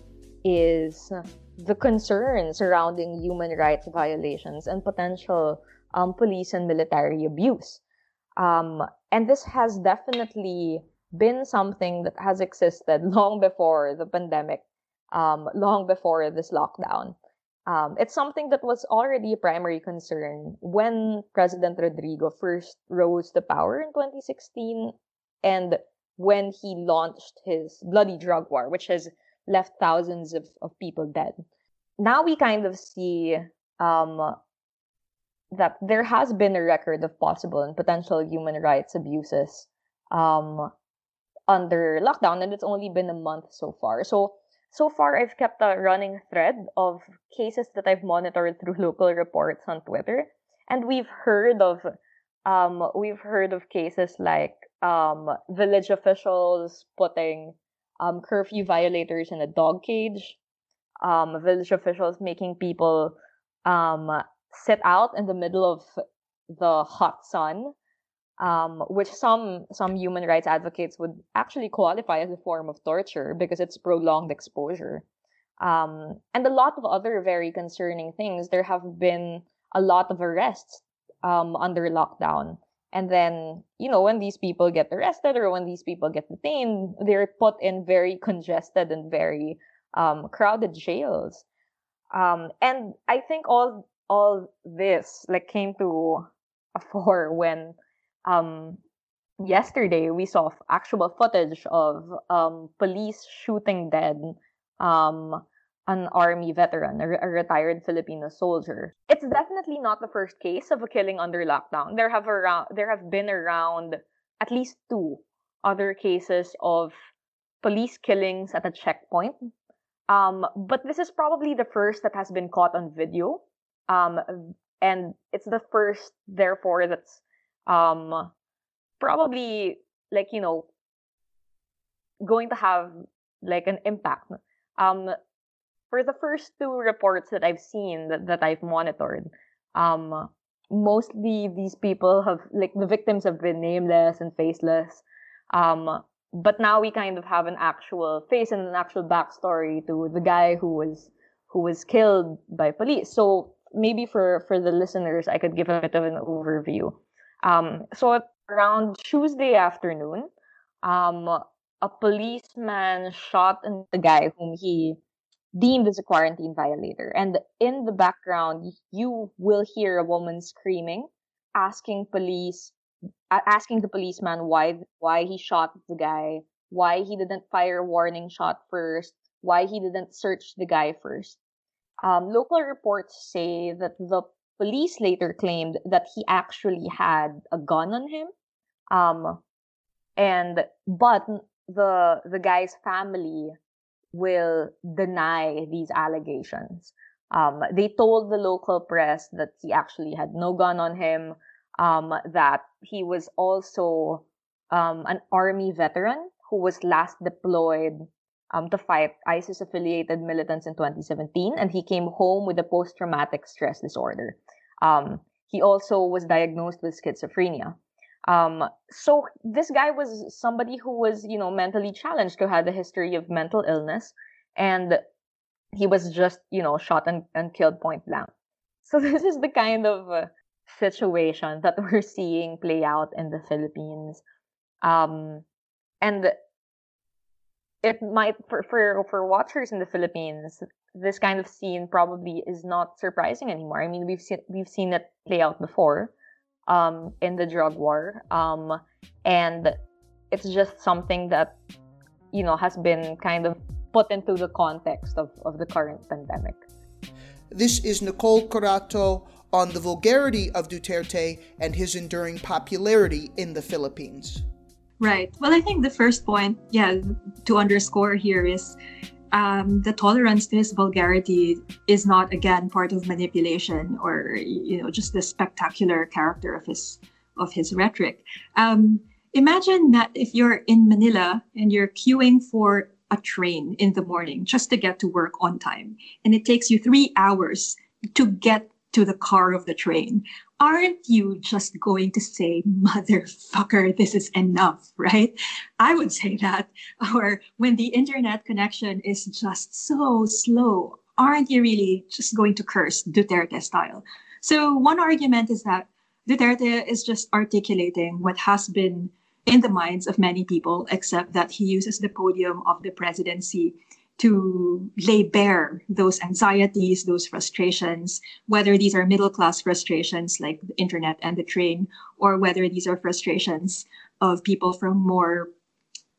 is the concern surrounding human rights violations and potential um, police and military abuse. Um, and this has definitely been something that has existed long before the pandemic, um, long before this lockdown. Um, it's something that was already a primary concern when President Rodrigo first rose to power in 2016 and when he launched his bloody drug war, which has left thousands of, of people dead. Now we kind of see um, that there has been a record of possible and potential human rights abuses um, under lockdown, and it's only been a month so far. So so far, I've kept a running thread of cases that I've monitored through local reports on Twitter, and we've heard of um, we've heard of cases like um, village officials putting um, curfew violators in a dog cage, um, village officials making people um, sit out in the middle of the hot sun, um, which some some human rights advocates would actually qualify as a form of torture because it's prolonged exposure. Um, and a lot of other very concerning things. There have been a lot of arrests um, under lockdown. And then, you know, when these people get arrested or when these people get detained, they're put in very congested and very um, crowded jails. Um, and I think all all this like came to a fore when um yesterday we saw actual footage of um police shooting dead um an army veteran, a, retired Filipino soldier. It's definitely not the first case of a killing under lockdown. There have around there have been around at least two other cases of police killings at a checkpoint. Um, but this is probably the first that has been caught on video. Um, and it's the first, therefore, that's um, probably like, you know, going to have like an impact. Um, for the first two reports that I've seen that, that I've monitored, um, mostly these people have like the victims have been nameless and faceless. Um, but now we kind of have an actual face and an actual backstory to the guy who was who was killed by police. So maybe for for the listeners, I could give a bit of an overview. Um, so around Tuesday afternoon, um, a policeman shot the guy whom he deemed as a quarantine violator. And in the background, you will hear a woman screaming, asking police, asking the policeman why why he shot the guy, why he didn't fire a warning shot first, why he didn't search the guy first. Um, local reports say that the police later claimed that he actually had a gun on him. Um, and but the the guy's family will deny these allegations. Um, they told the local press that he actually had no gun on him, um, that he was also um, an army veteran who was last deployed um, to fight ISIS affiliated militants in 2017, and he came home with a post traumatic stress disorder. Um, he also was diagnosed with schizophrenia. Um, so this guy was somebody who was, you know, mentally challenged, who had a history of mental illness, and he was just, you know, shot and, and killed point blank. So this is the kind of uh, situation that we're seeing play out in the Philippines. Um, and it might for, for for watchers in the Philippines, this kind of scene probably is not surprising anymore. I mean, we've seen we've seen it play out before um, in the drug war. Um, and it's just something that, you know, has been kind of put into the context of, of the current pandemic. This is Nicole Curato on the vulgarity of Duterte and his enduring popularity in the Philippines. Right. Well, I think the first point, yeah, to underscore here is um, the tolerance to his vulgarity is not again part of manipulation or you know just the spectacular character of his of his rhetoric. Um, imagine that if you're in Manila and you're queuing for a train in the morning just to get to work on time, and it takes you three hours to get to the car of the train aren't you just going to say, motherfucker, this is enough, right? I would say that. Or when the internet connection is just so slow, aren't you really just going to curse Duterte style? So one argument is that Duterte is just articulating what has been in the minds of many people, except that he uses the podium of the presidency to lay bare those anxieties, those frustrations, whether these are middle class frustrations like the internet and the train, or whether these are frustrations of people from more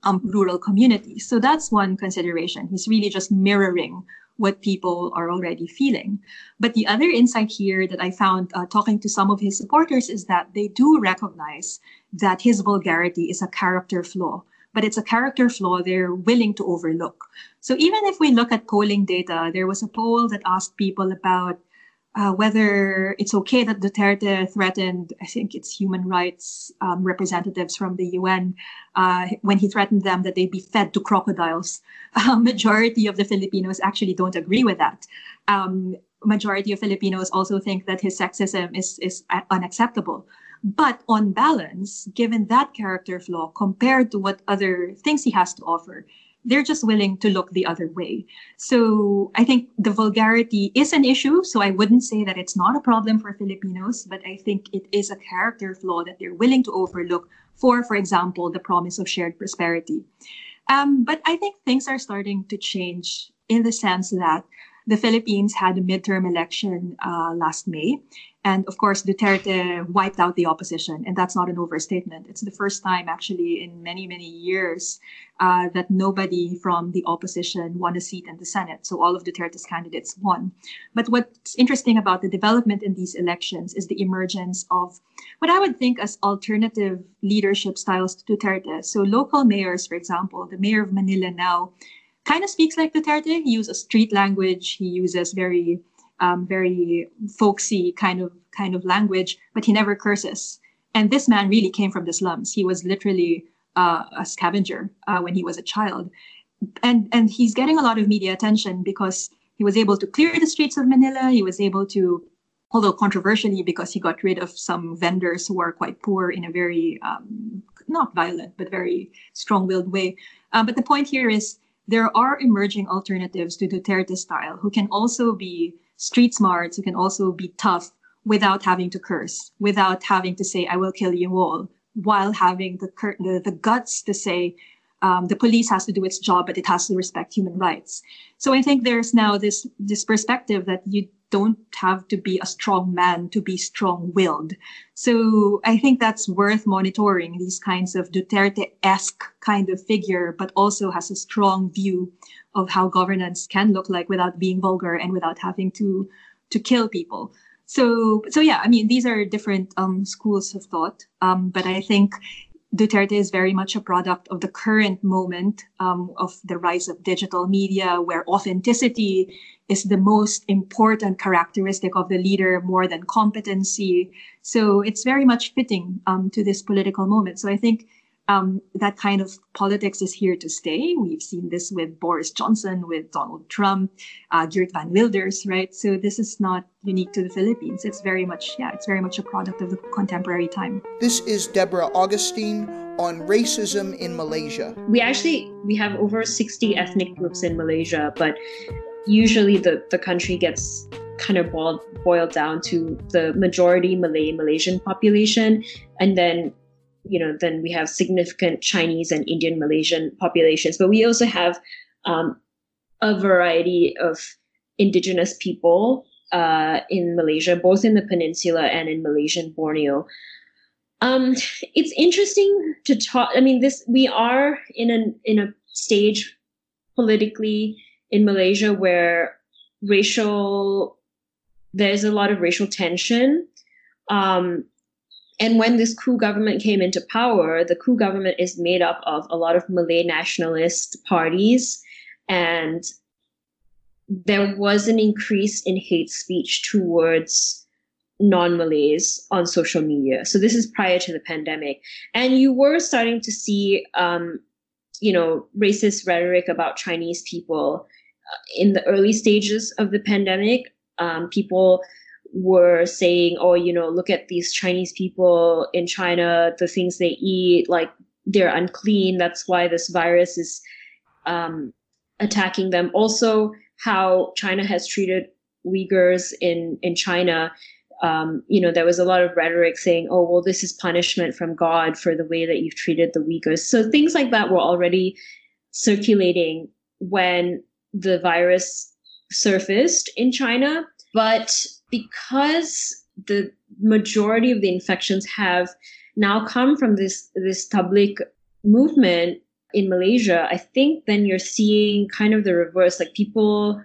um, rural communities. So that's one consideration. He's really just mirroring what people are already feeling. But the other insight here that I found uh, talking to some of his supporters is that they do recognize that his vulgarity is a character flaw but it's a character flaw they're willing to overlook. So even if we look at polling data, there was a poll that asked people about uh, whether it's okay that Duterte threatened, I think it's human rights um, representatives from the UN, uh, when he threatened them that they'd be fed to crocodiles. Majority of the Filipinos actually don't agree with that. Um, majority of Filipinos also think that his sexism is, is unacceptable. But on balance, given that character flaw compared to what other things he has to offer, they're just willing to look the other way. So I think the vulgarity is an issue. So I wouldn't say that it's not a problem for Filipinos, but I think it is a character flaw that they're willing to overlook for, for example, the promise of shared prosperity. Um, but I think things are starting to change in the sense that the Philippines had a midterm election uh, last May. And of course, Duterte wiped out the opposition. And that's not an overstatement. It's the first time, actually, in many, many years uh, that nobody from the opposition won a seat in the Senate. So all of Duterte's candidates won. But what's interesting about the development in these elections is the emergence of what I would think as alternative leadership styles to Duterte. So local mayors, for example, the mayor of Manila now kind of speaks like Duterte. He uses street language. He uses very um, very folksy kind of kind of language, but he never curses. And this man really came from the slums. He was literally uh, a scavenger uh, when he was a child, and and he's getting a lot of media attention because he was able to clear the streets of Manila. He was able to, although controversially, because he got rid of some vendors who are quite poor in a very um, not violent but very strong-willed way. Uh, but the point here is there are emerging alternatives to Duterte style who can also be street smarts who can also be tough without having to curse, without having to say, I will kill you all, while having the, cur- the, the guts to say, um, the police has to do its job, but it has to respect human rights. So I think there's now this this perspective that you don't have to be a strong man to be strong-willed. So I think that's worth monitoring these kinds of Duterte-esque kind of figure, but also has a strong view of how governance can look like without being vulgar and without having to to kill people. So so yeah, I mean these are different um, schools of thought, um, but I think Duterte is very much a product of the current moment um, of the rise of digital media, where authenticity is the most important characteristic of the leader more than competency. So it's very much fitting um, to this political moment. So I think um, that kind of politics is here to stay. We've seen this with Boris Johnson, with Donald Trump, uh, Geert Van Wilders, right? So this is not unique to the Philippines. It's very much, yeah, it's very much a product of the contemporary time. This is Deborah Augustin on racism in Malaysia. We actually we have over 60 ethnic groups in Malaysia, but usually the, the country gets kind of boiled boiled down to the majority Malay Malaysian population and then you know, then we have significant Chinese and Indian Malaysian populations, but we also have um, a variety of indigenous people uh, in Malaysia, both in the peninsula and in Malaysian Borneo. Um, it's interesting to talk. I mean, this we are in a in a stage politically in Malaysia where racial there's a lot of racial tension. Um, and when this coup government came into power, the coup government is made up of a lot of Malay nationalist parties. And there was an increase in hate speech towards non Malays on social media. So this is prior to the pandemic. And you were starting to see, um, you know, racist rhetoric about Chinese people in the early stages of the pandemic. Um, people were saying, oh, you know, look at these Chinese people in China, the things they eat, like they're unclean. That's why this virus is um, attacking them. Also, how China has treated Uyghurs in, in China. Um, you know, there was a lot of rhetoric saying, oh, well, this is punishment from God for the way that you've treated the Uyghurs. So things like that were already circulating when the virus surfaced in China. But because the majority of the infections have now come from this this tabligh movement in Malaysia, I think then you're seeing kind of the reverse. Like people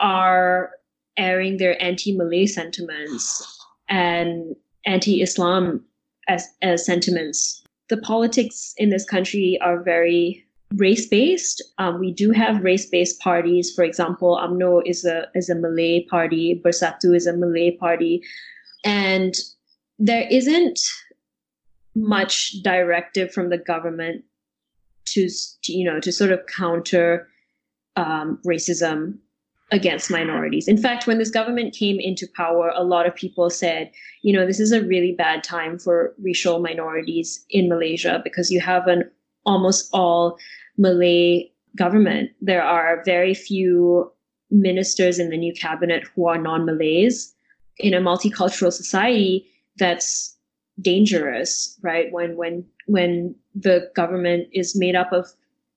are airing their anti-Malay sentiments and anti-Islam as, as sentiments. The politics in this country are very race based. Um, we do have race based parties. For example, UMNO is a is a Malay party. Bersatu is a Malay party, and there isn't much directive from the government to, to you know to sort of counter um, racism against minorities. In fact, when this government came into power, a lot of people said, you know, this is a really bad time for racial minorities in Malaysia because you have an almost all Malay government. There are very few ministers in the new cabinet who are non Malays. In a multicultural society, that's dangerous, right? When when when the government is made up of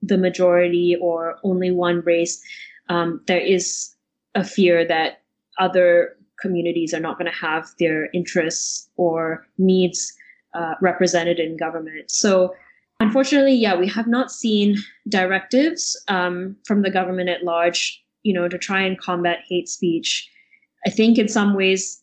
the majority or only one race, um, there is a fear that other communities are not going to have their interests or needs uh, represented in government. So, unfortunately, yeah, we have not seen directives um, from the government at large, you know, to try and combat hate speech. I think in some ways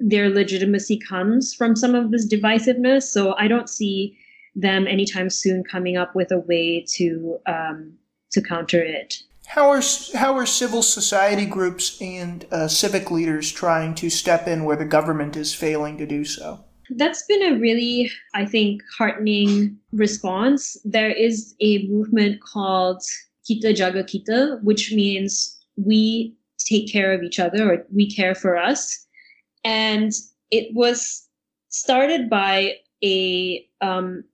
their legitimacy comes from some of this divisiveness. So I don't see them anytime soon coming up with a way to um, to counter it. How are how are civil society groups and uh, civic leaders trying to step in where the government is failing to do so? That's been a really, I think, heartening response. There is a movement called Kita Jaga Kita, which means we take care of each other or we care for us. And it was started by a um,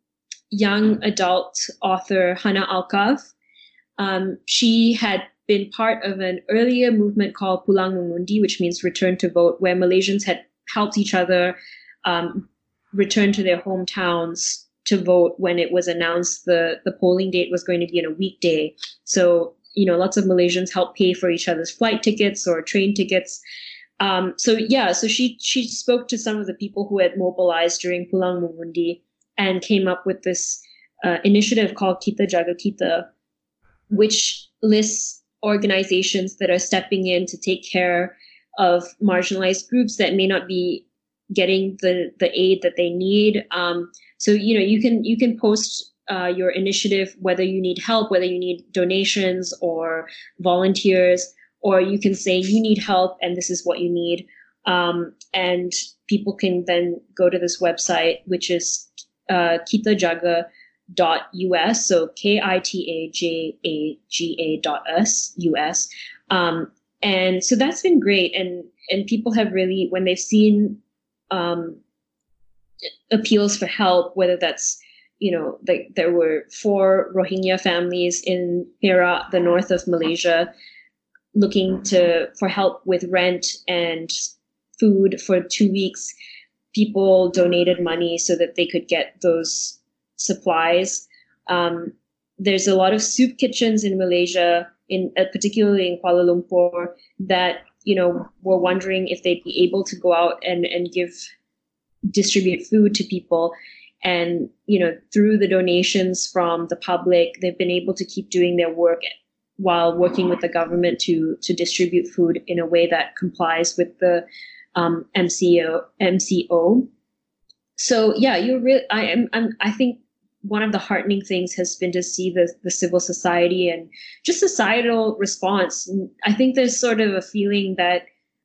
young adult author, Hanna Alkaf. Um, she had been part of an earlier movement called Pulang Mengundi, which means return to vote, where Malaysians had helped each other um, return to their hometowns to vote when it was announced the, the polling date was going to be on a weekday. So, you know, lots of Malaysians helped pay for each other's flight tickets or train tickets. Um, so yeah, so she she spoke to some of the people who had mobilized during Pulang Mengundi and came up with this uh, initiative called Kita Jaga Kita, which lists organizations that are stepping in to take care of marginalized groups that may not be getting the the aid that they need. Um, so you know you can you can post uh, your initiative whether you need help, whether you need donations or volunteers, or you can say you need help and this is what you need. Um, and people can then go to this website, which is uh, kitajaga dot us so k-i-t-a-j-a-g-a dot us us um, and so that's been great and and people have really when they've seen um, appeals for help, whether that's you know, like there were four Rohingya families in Perak, the north of Malaysia, looking to for help with rent and food for two weeks. People donated money so that they could get those supplies. Um, there's a lot of soup kitchens in Malaysia, in uh, particularly in Kuala Lumpur, that you know, were wondering if they'd be able to go out and, and give, distribute food to people. And, you know, through the donations from the public, they've been able to keep doing their work while working with the government to, to distribute food in a way that complies with the um, MCO, MCO. So yeah, you're really, I am, I'm, I think one of the heartening things has been to see the, the civil society and just societal response. I think there's sort of a feeling that,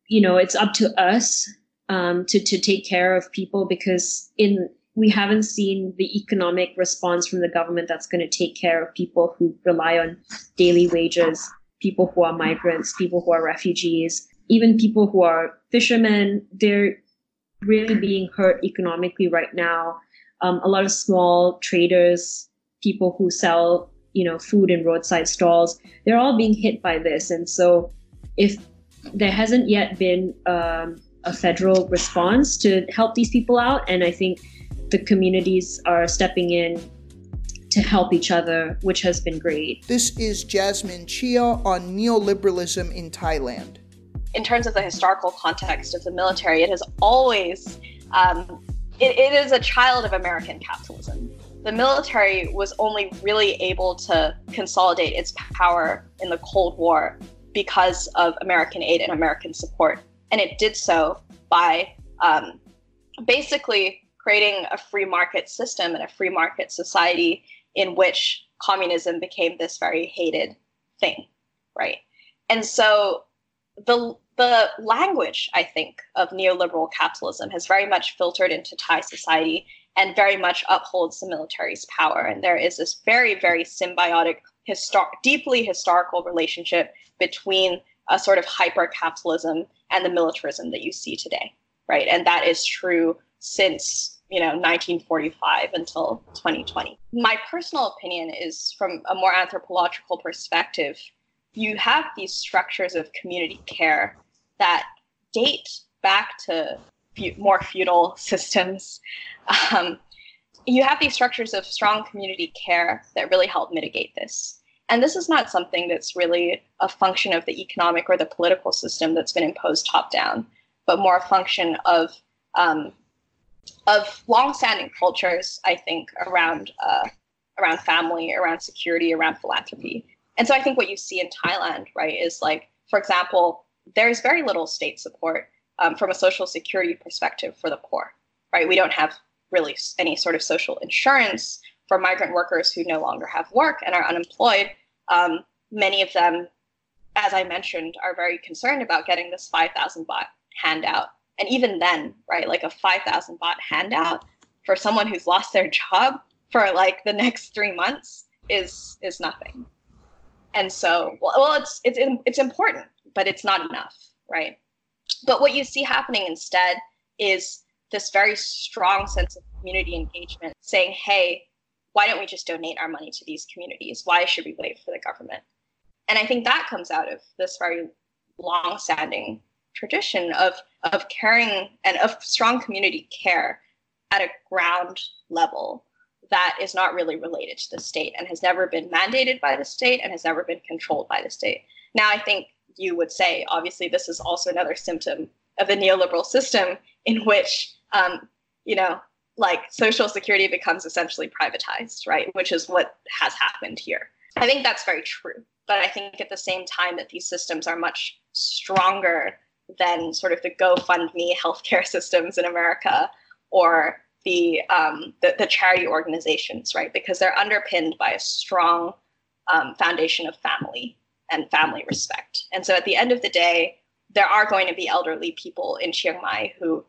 you know, it's up to us um, to, to take care of people because in we haven't seen the economic response from the government that's going to take care of people who rely on daily wages, people who are migrants, people who are refugees, even people who are fishermen. They're really being hurt economically right now um, a lot of small traders, people who sell, you know, food in roadside stalls, they're all being hit by this. And so if there hasn't yet been um, a federal response to help these people out, and I think the communities are stepping in to help each other, which has been great. This is Jasmine Chia on neoliberalism in Thailand. In terms of the historical context of the military, it has always um, it, it is a child of American capitalism. The military was only really able to consolidate its power in the Cold War because of American aid and American support. And it did so by um, basically creating a free market system and a free market society in which communism became this very hated thing, right? And so the the language, I think, of neoliberal capitalism has very much filtered into Thai society and very much upholds the military's power. And there is this very, very symbiotic, histor- deeply historical relationship between a sort of hyper capitalism and the militarism that you see today, right? And that is true since you know 1945 until 2020. My personal opinion is from a more anthropological perspective. You have these structures of community care that date back to more feudal systems. Um, you have these structures of strong community care that really help mitigate this. And this is not something that's really a function of the economic or the political system that's been imposed top down, but more a function of um, of long-standing cultures, I think, around uh, around family, around security, around philanthropy. And so I think what you see in Thailand, right, is like, for example, there's very little state support um, from a social security perspective for the poor, right? We don't have really any sort of social insurance for migrant workers who no longer have work and are unemployed. Um, many of them, as I mentioned, are very concerned about getting this 5,000 baht handout. And even then, right, like a 5,000 baht handout for someone who's lost their job for like the next three months is is nothing. And so, well, well it's it's it's important, but it's not enough, right? But what you see happening instead is this very strong sense of community engagement, saying, "Hey, why don't we just donate our money to these communities? Why should we wait for the government?" And I think that comes out of this very long-standing tradition of of caring and of strong community care at a ground level that is not really related to the state and has never been mandated by the state and has never been controlled by the state. Now, I think you would say, obviously, this is also another symptom of the neoliberal system in which, um, you know, like social security becomes essentially privatized, right? Which is what has happened here. I think that's very true. But I think at the same time that these systems are much stronger than sort of the GoFundMe healthcare systems in America or the, um, the, the charity organizations, right? Because they're underpinned by a strong um, foundation of family and family respect. And so at the end of the day, there are going to be elderly people in Chiang Mai who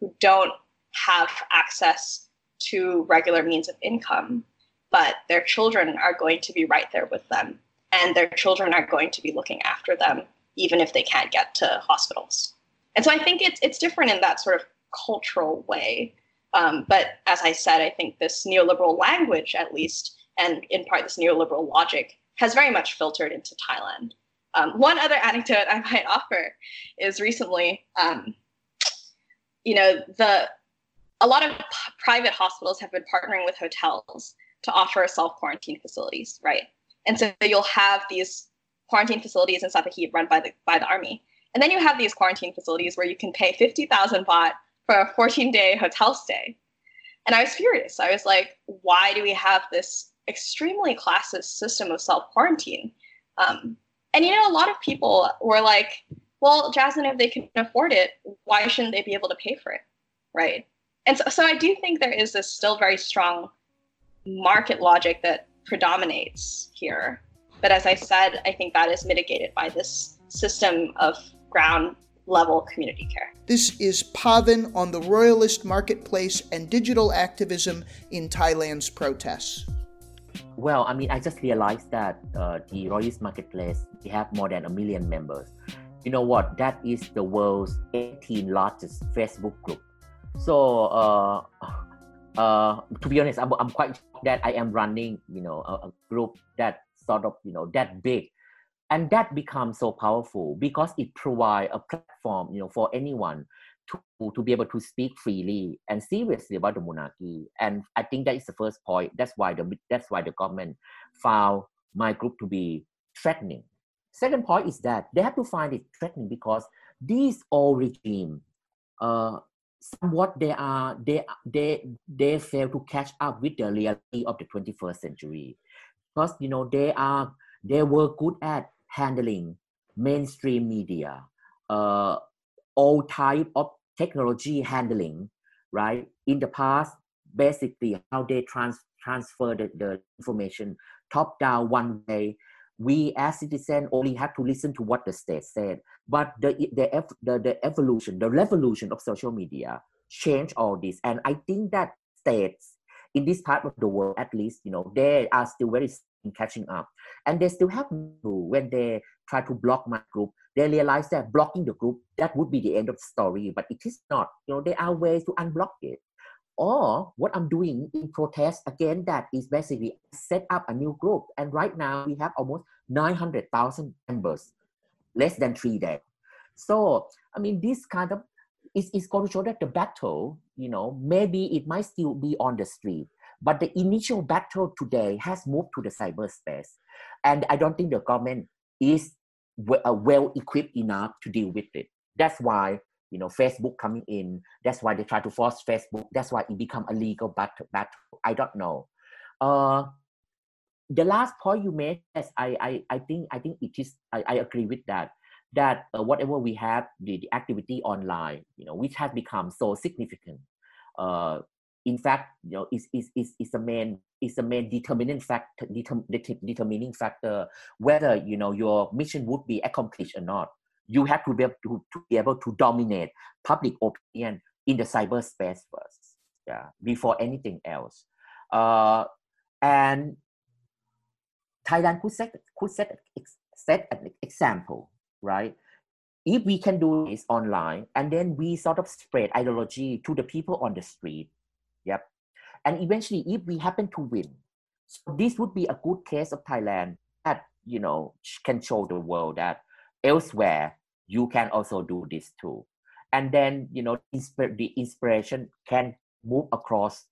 who don't have access to regular means of income, but their children are going to be right there with them, and their children are going to be looking after them even if they can't get to hospitals. And so I think it's it's different in that sort of cultural way um, but as I said, I think this neoliberal language, at least, and in part this neoliberal logic, has very much filtered into Thailand. Um, one other anecdote I might offer is recently, um, you know, the a lot of p- private hospitals have been partnering with hotels to offer self quarantine facilities, right? And so you'll have these quarantine facilities in Sattahip run by the by the army, and then you have these quarantine facilities where you can pay fifty thousand baht for a 14 day hotel stay. And I was furious. I was like, why do we have this extremely classist system of self quarantine? Um, and you know, a lot of people were like, well, Jasmine, if they can afford it, why shouldn't they be able to pay for it? Right. And so, so I do think there is this still very strong market logic that predominates here. But as I said, I think that is mitigated by this system of ground level community care. This is Pavin on the royalist marketplace and digital activism in Thailand's protests. Well, I mean, I just realized that uh, the royalist marketplace we have more than a million members. You know what? That is the world's 18 largest Facebook group. So, uh, uh, to be honest, I'm, I'm quite that I am running, you know, a, a group that sort of, you know, that big and that becomes so powerful because it provides a platform you know for anyone to, to be able to speak freely and seriously about the monarchy. And i think that is the first point. That's why the that's why the government found my group to be threatening. Second point is that they have to find it threatening because these old regime uh, somewhat they are they they they fail to catch up with the reality of the 21st century. Because you know they are they were good at handling mainstream media, uh, all type of technology handling, right? In the past, basically how they trans- transfer the, the information top down one way. We as citizens only have to listen to what the state said. But the, the, the, the evolution, the revolution of social media changed all this. And I think that states in this part of the world, at least, you know, they are still very catching up. And they still have to, when they try to block my group, they realize that blocking the group, that would be the end of the story, but it is not. You know, there are ways to unblock it. Or what I'm doing in protest again, that is basically set up a new group. And right now we have almost 900,000 members, less than three days. So, I mean, this kind of is, is going to show that the battle, you know, maybe it might still be on the street, but the initial battle today has moved to the cyberspace. and I don't think the government is well equipped enough to deal with it. That's why you know Facebook coming in. That's why they try to force Facebook. That's why it become a legal battle. battle. I don't know. Uh, the last point you made, yes, I, I, I think I think it is. I, I agree with that. That uh, whatever we have, the, the activity online, you know, which has become so significant. Uh, in fact, you know, is is is is the main is the main determining factor determ, determining factor whether you know your mission would be accomplished or not. You have to be able to, to be able to dominate public opinion in the cyberspace first, yeah, before anything else. Uh, and Thailand could set could set set an example, right? If we can do this online, and then we sort of spread ideology to the people on the street, Yep. And eventually, if we happen to win, so this would be a good case of Thailand that you know can show the world that elsewhere you can also do this too. And then you know the inspiration can move across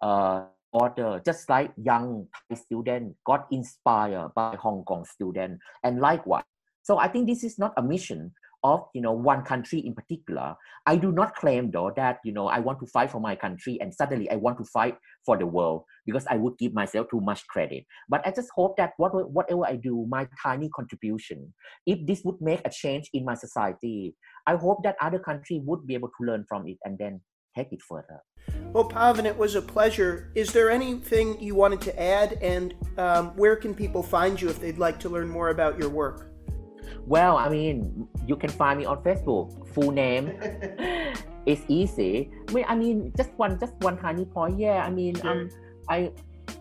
uh, order, just like young Thai student got inspired by Hong Kong student, and likewise. So I think this is not a mission of you know one country in particular i do not claim though that you know i want to fight for my country and suddenly i want to fight for the world because i would give myself too much credit but i just hope that what, whatever i do my tiny contribution if this would make a change in my society i hope that other country would be able to learn from it and then take it further well, Pavin, it was a pleasure. Is there anything you wanted to add, and um, where can people find you if they'd like to learn more about your work? Well, I mean, you can find me on Facebook. Full name. it's easy. I mean, I mean, just one, just one tiny point. Yeah, I mean, sure. um, I,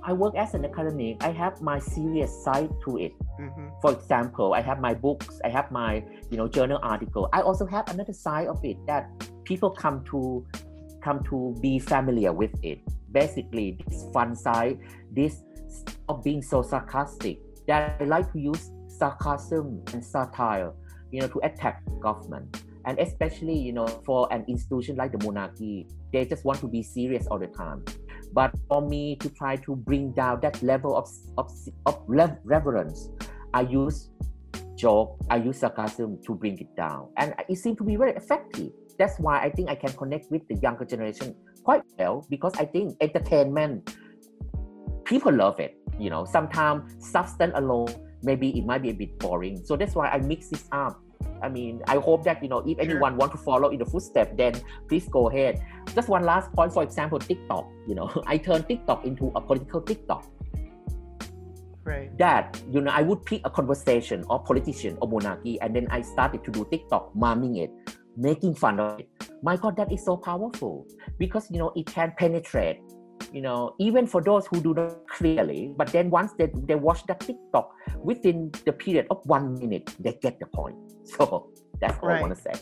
I work as an academic. I have my serious side to it. Mm-hmm. For example, I have my books. I have my, you know, journal article. I also have another side of it that people come to, come to be familiar with it. Basically, this fun side, this of being so sarcastic that I like to use sarcasm and satire, you know, to attack government. And especially, you know, for an institution like the monarchy, they just want to be serious all the time. But for me to try to bring down that level of, of, of reverence, I use joke, I use sarcasm to bring it down. And it seemed to be very effective. That's why I think I can connect with the younger generation quite well because I think entertainment, people love it. You know, sometimes substance alone maybe it might be a bit boring. So that's why I mix this up. I mean, I hope that you know if anyone want to follow in the footsteps, then please go ahead. Just one last point, for example, TikTok. You know, I turned TikTok into a political TikTok. Right. That you know, I would pick a conversation or politician or monarchy, and then I started to do TikTok, mumming it, making fun of it. My God, that is so powerful because you know it can penetrate you know, even for those who do not clearly, but then once they, they watch the TikTok within the period of one minute, they get the point. So that's all right. I want to say.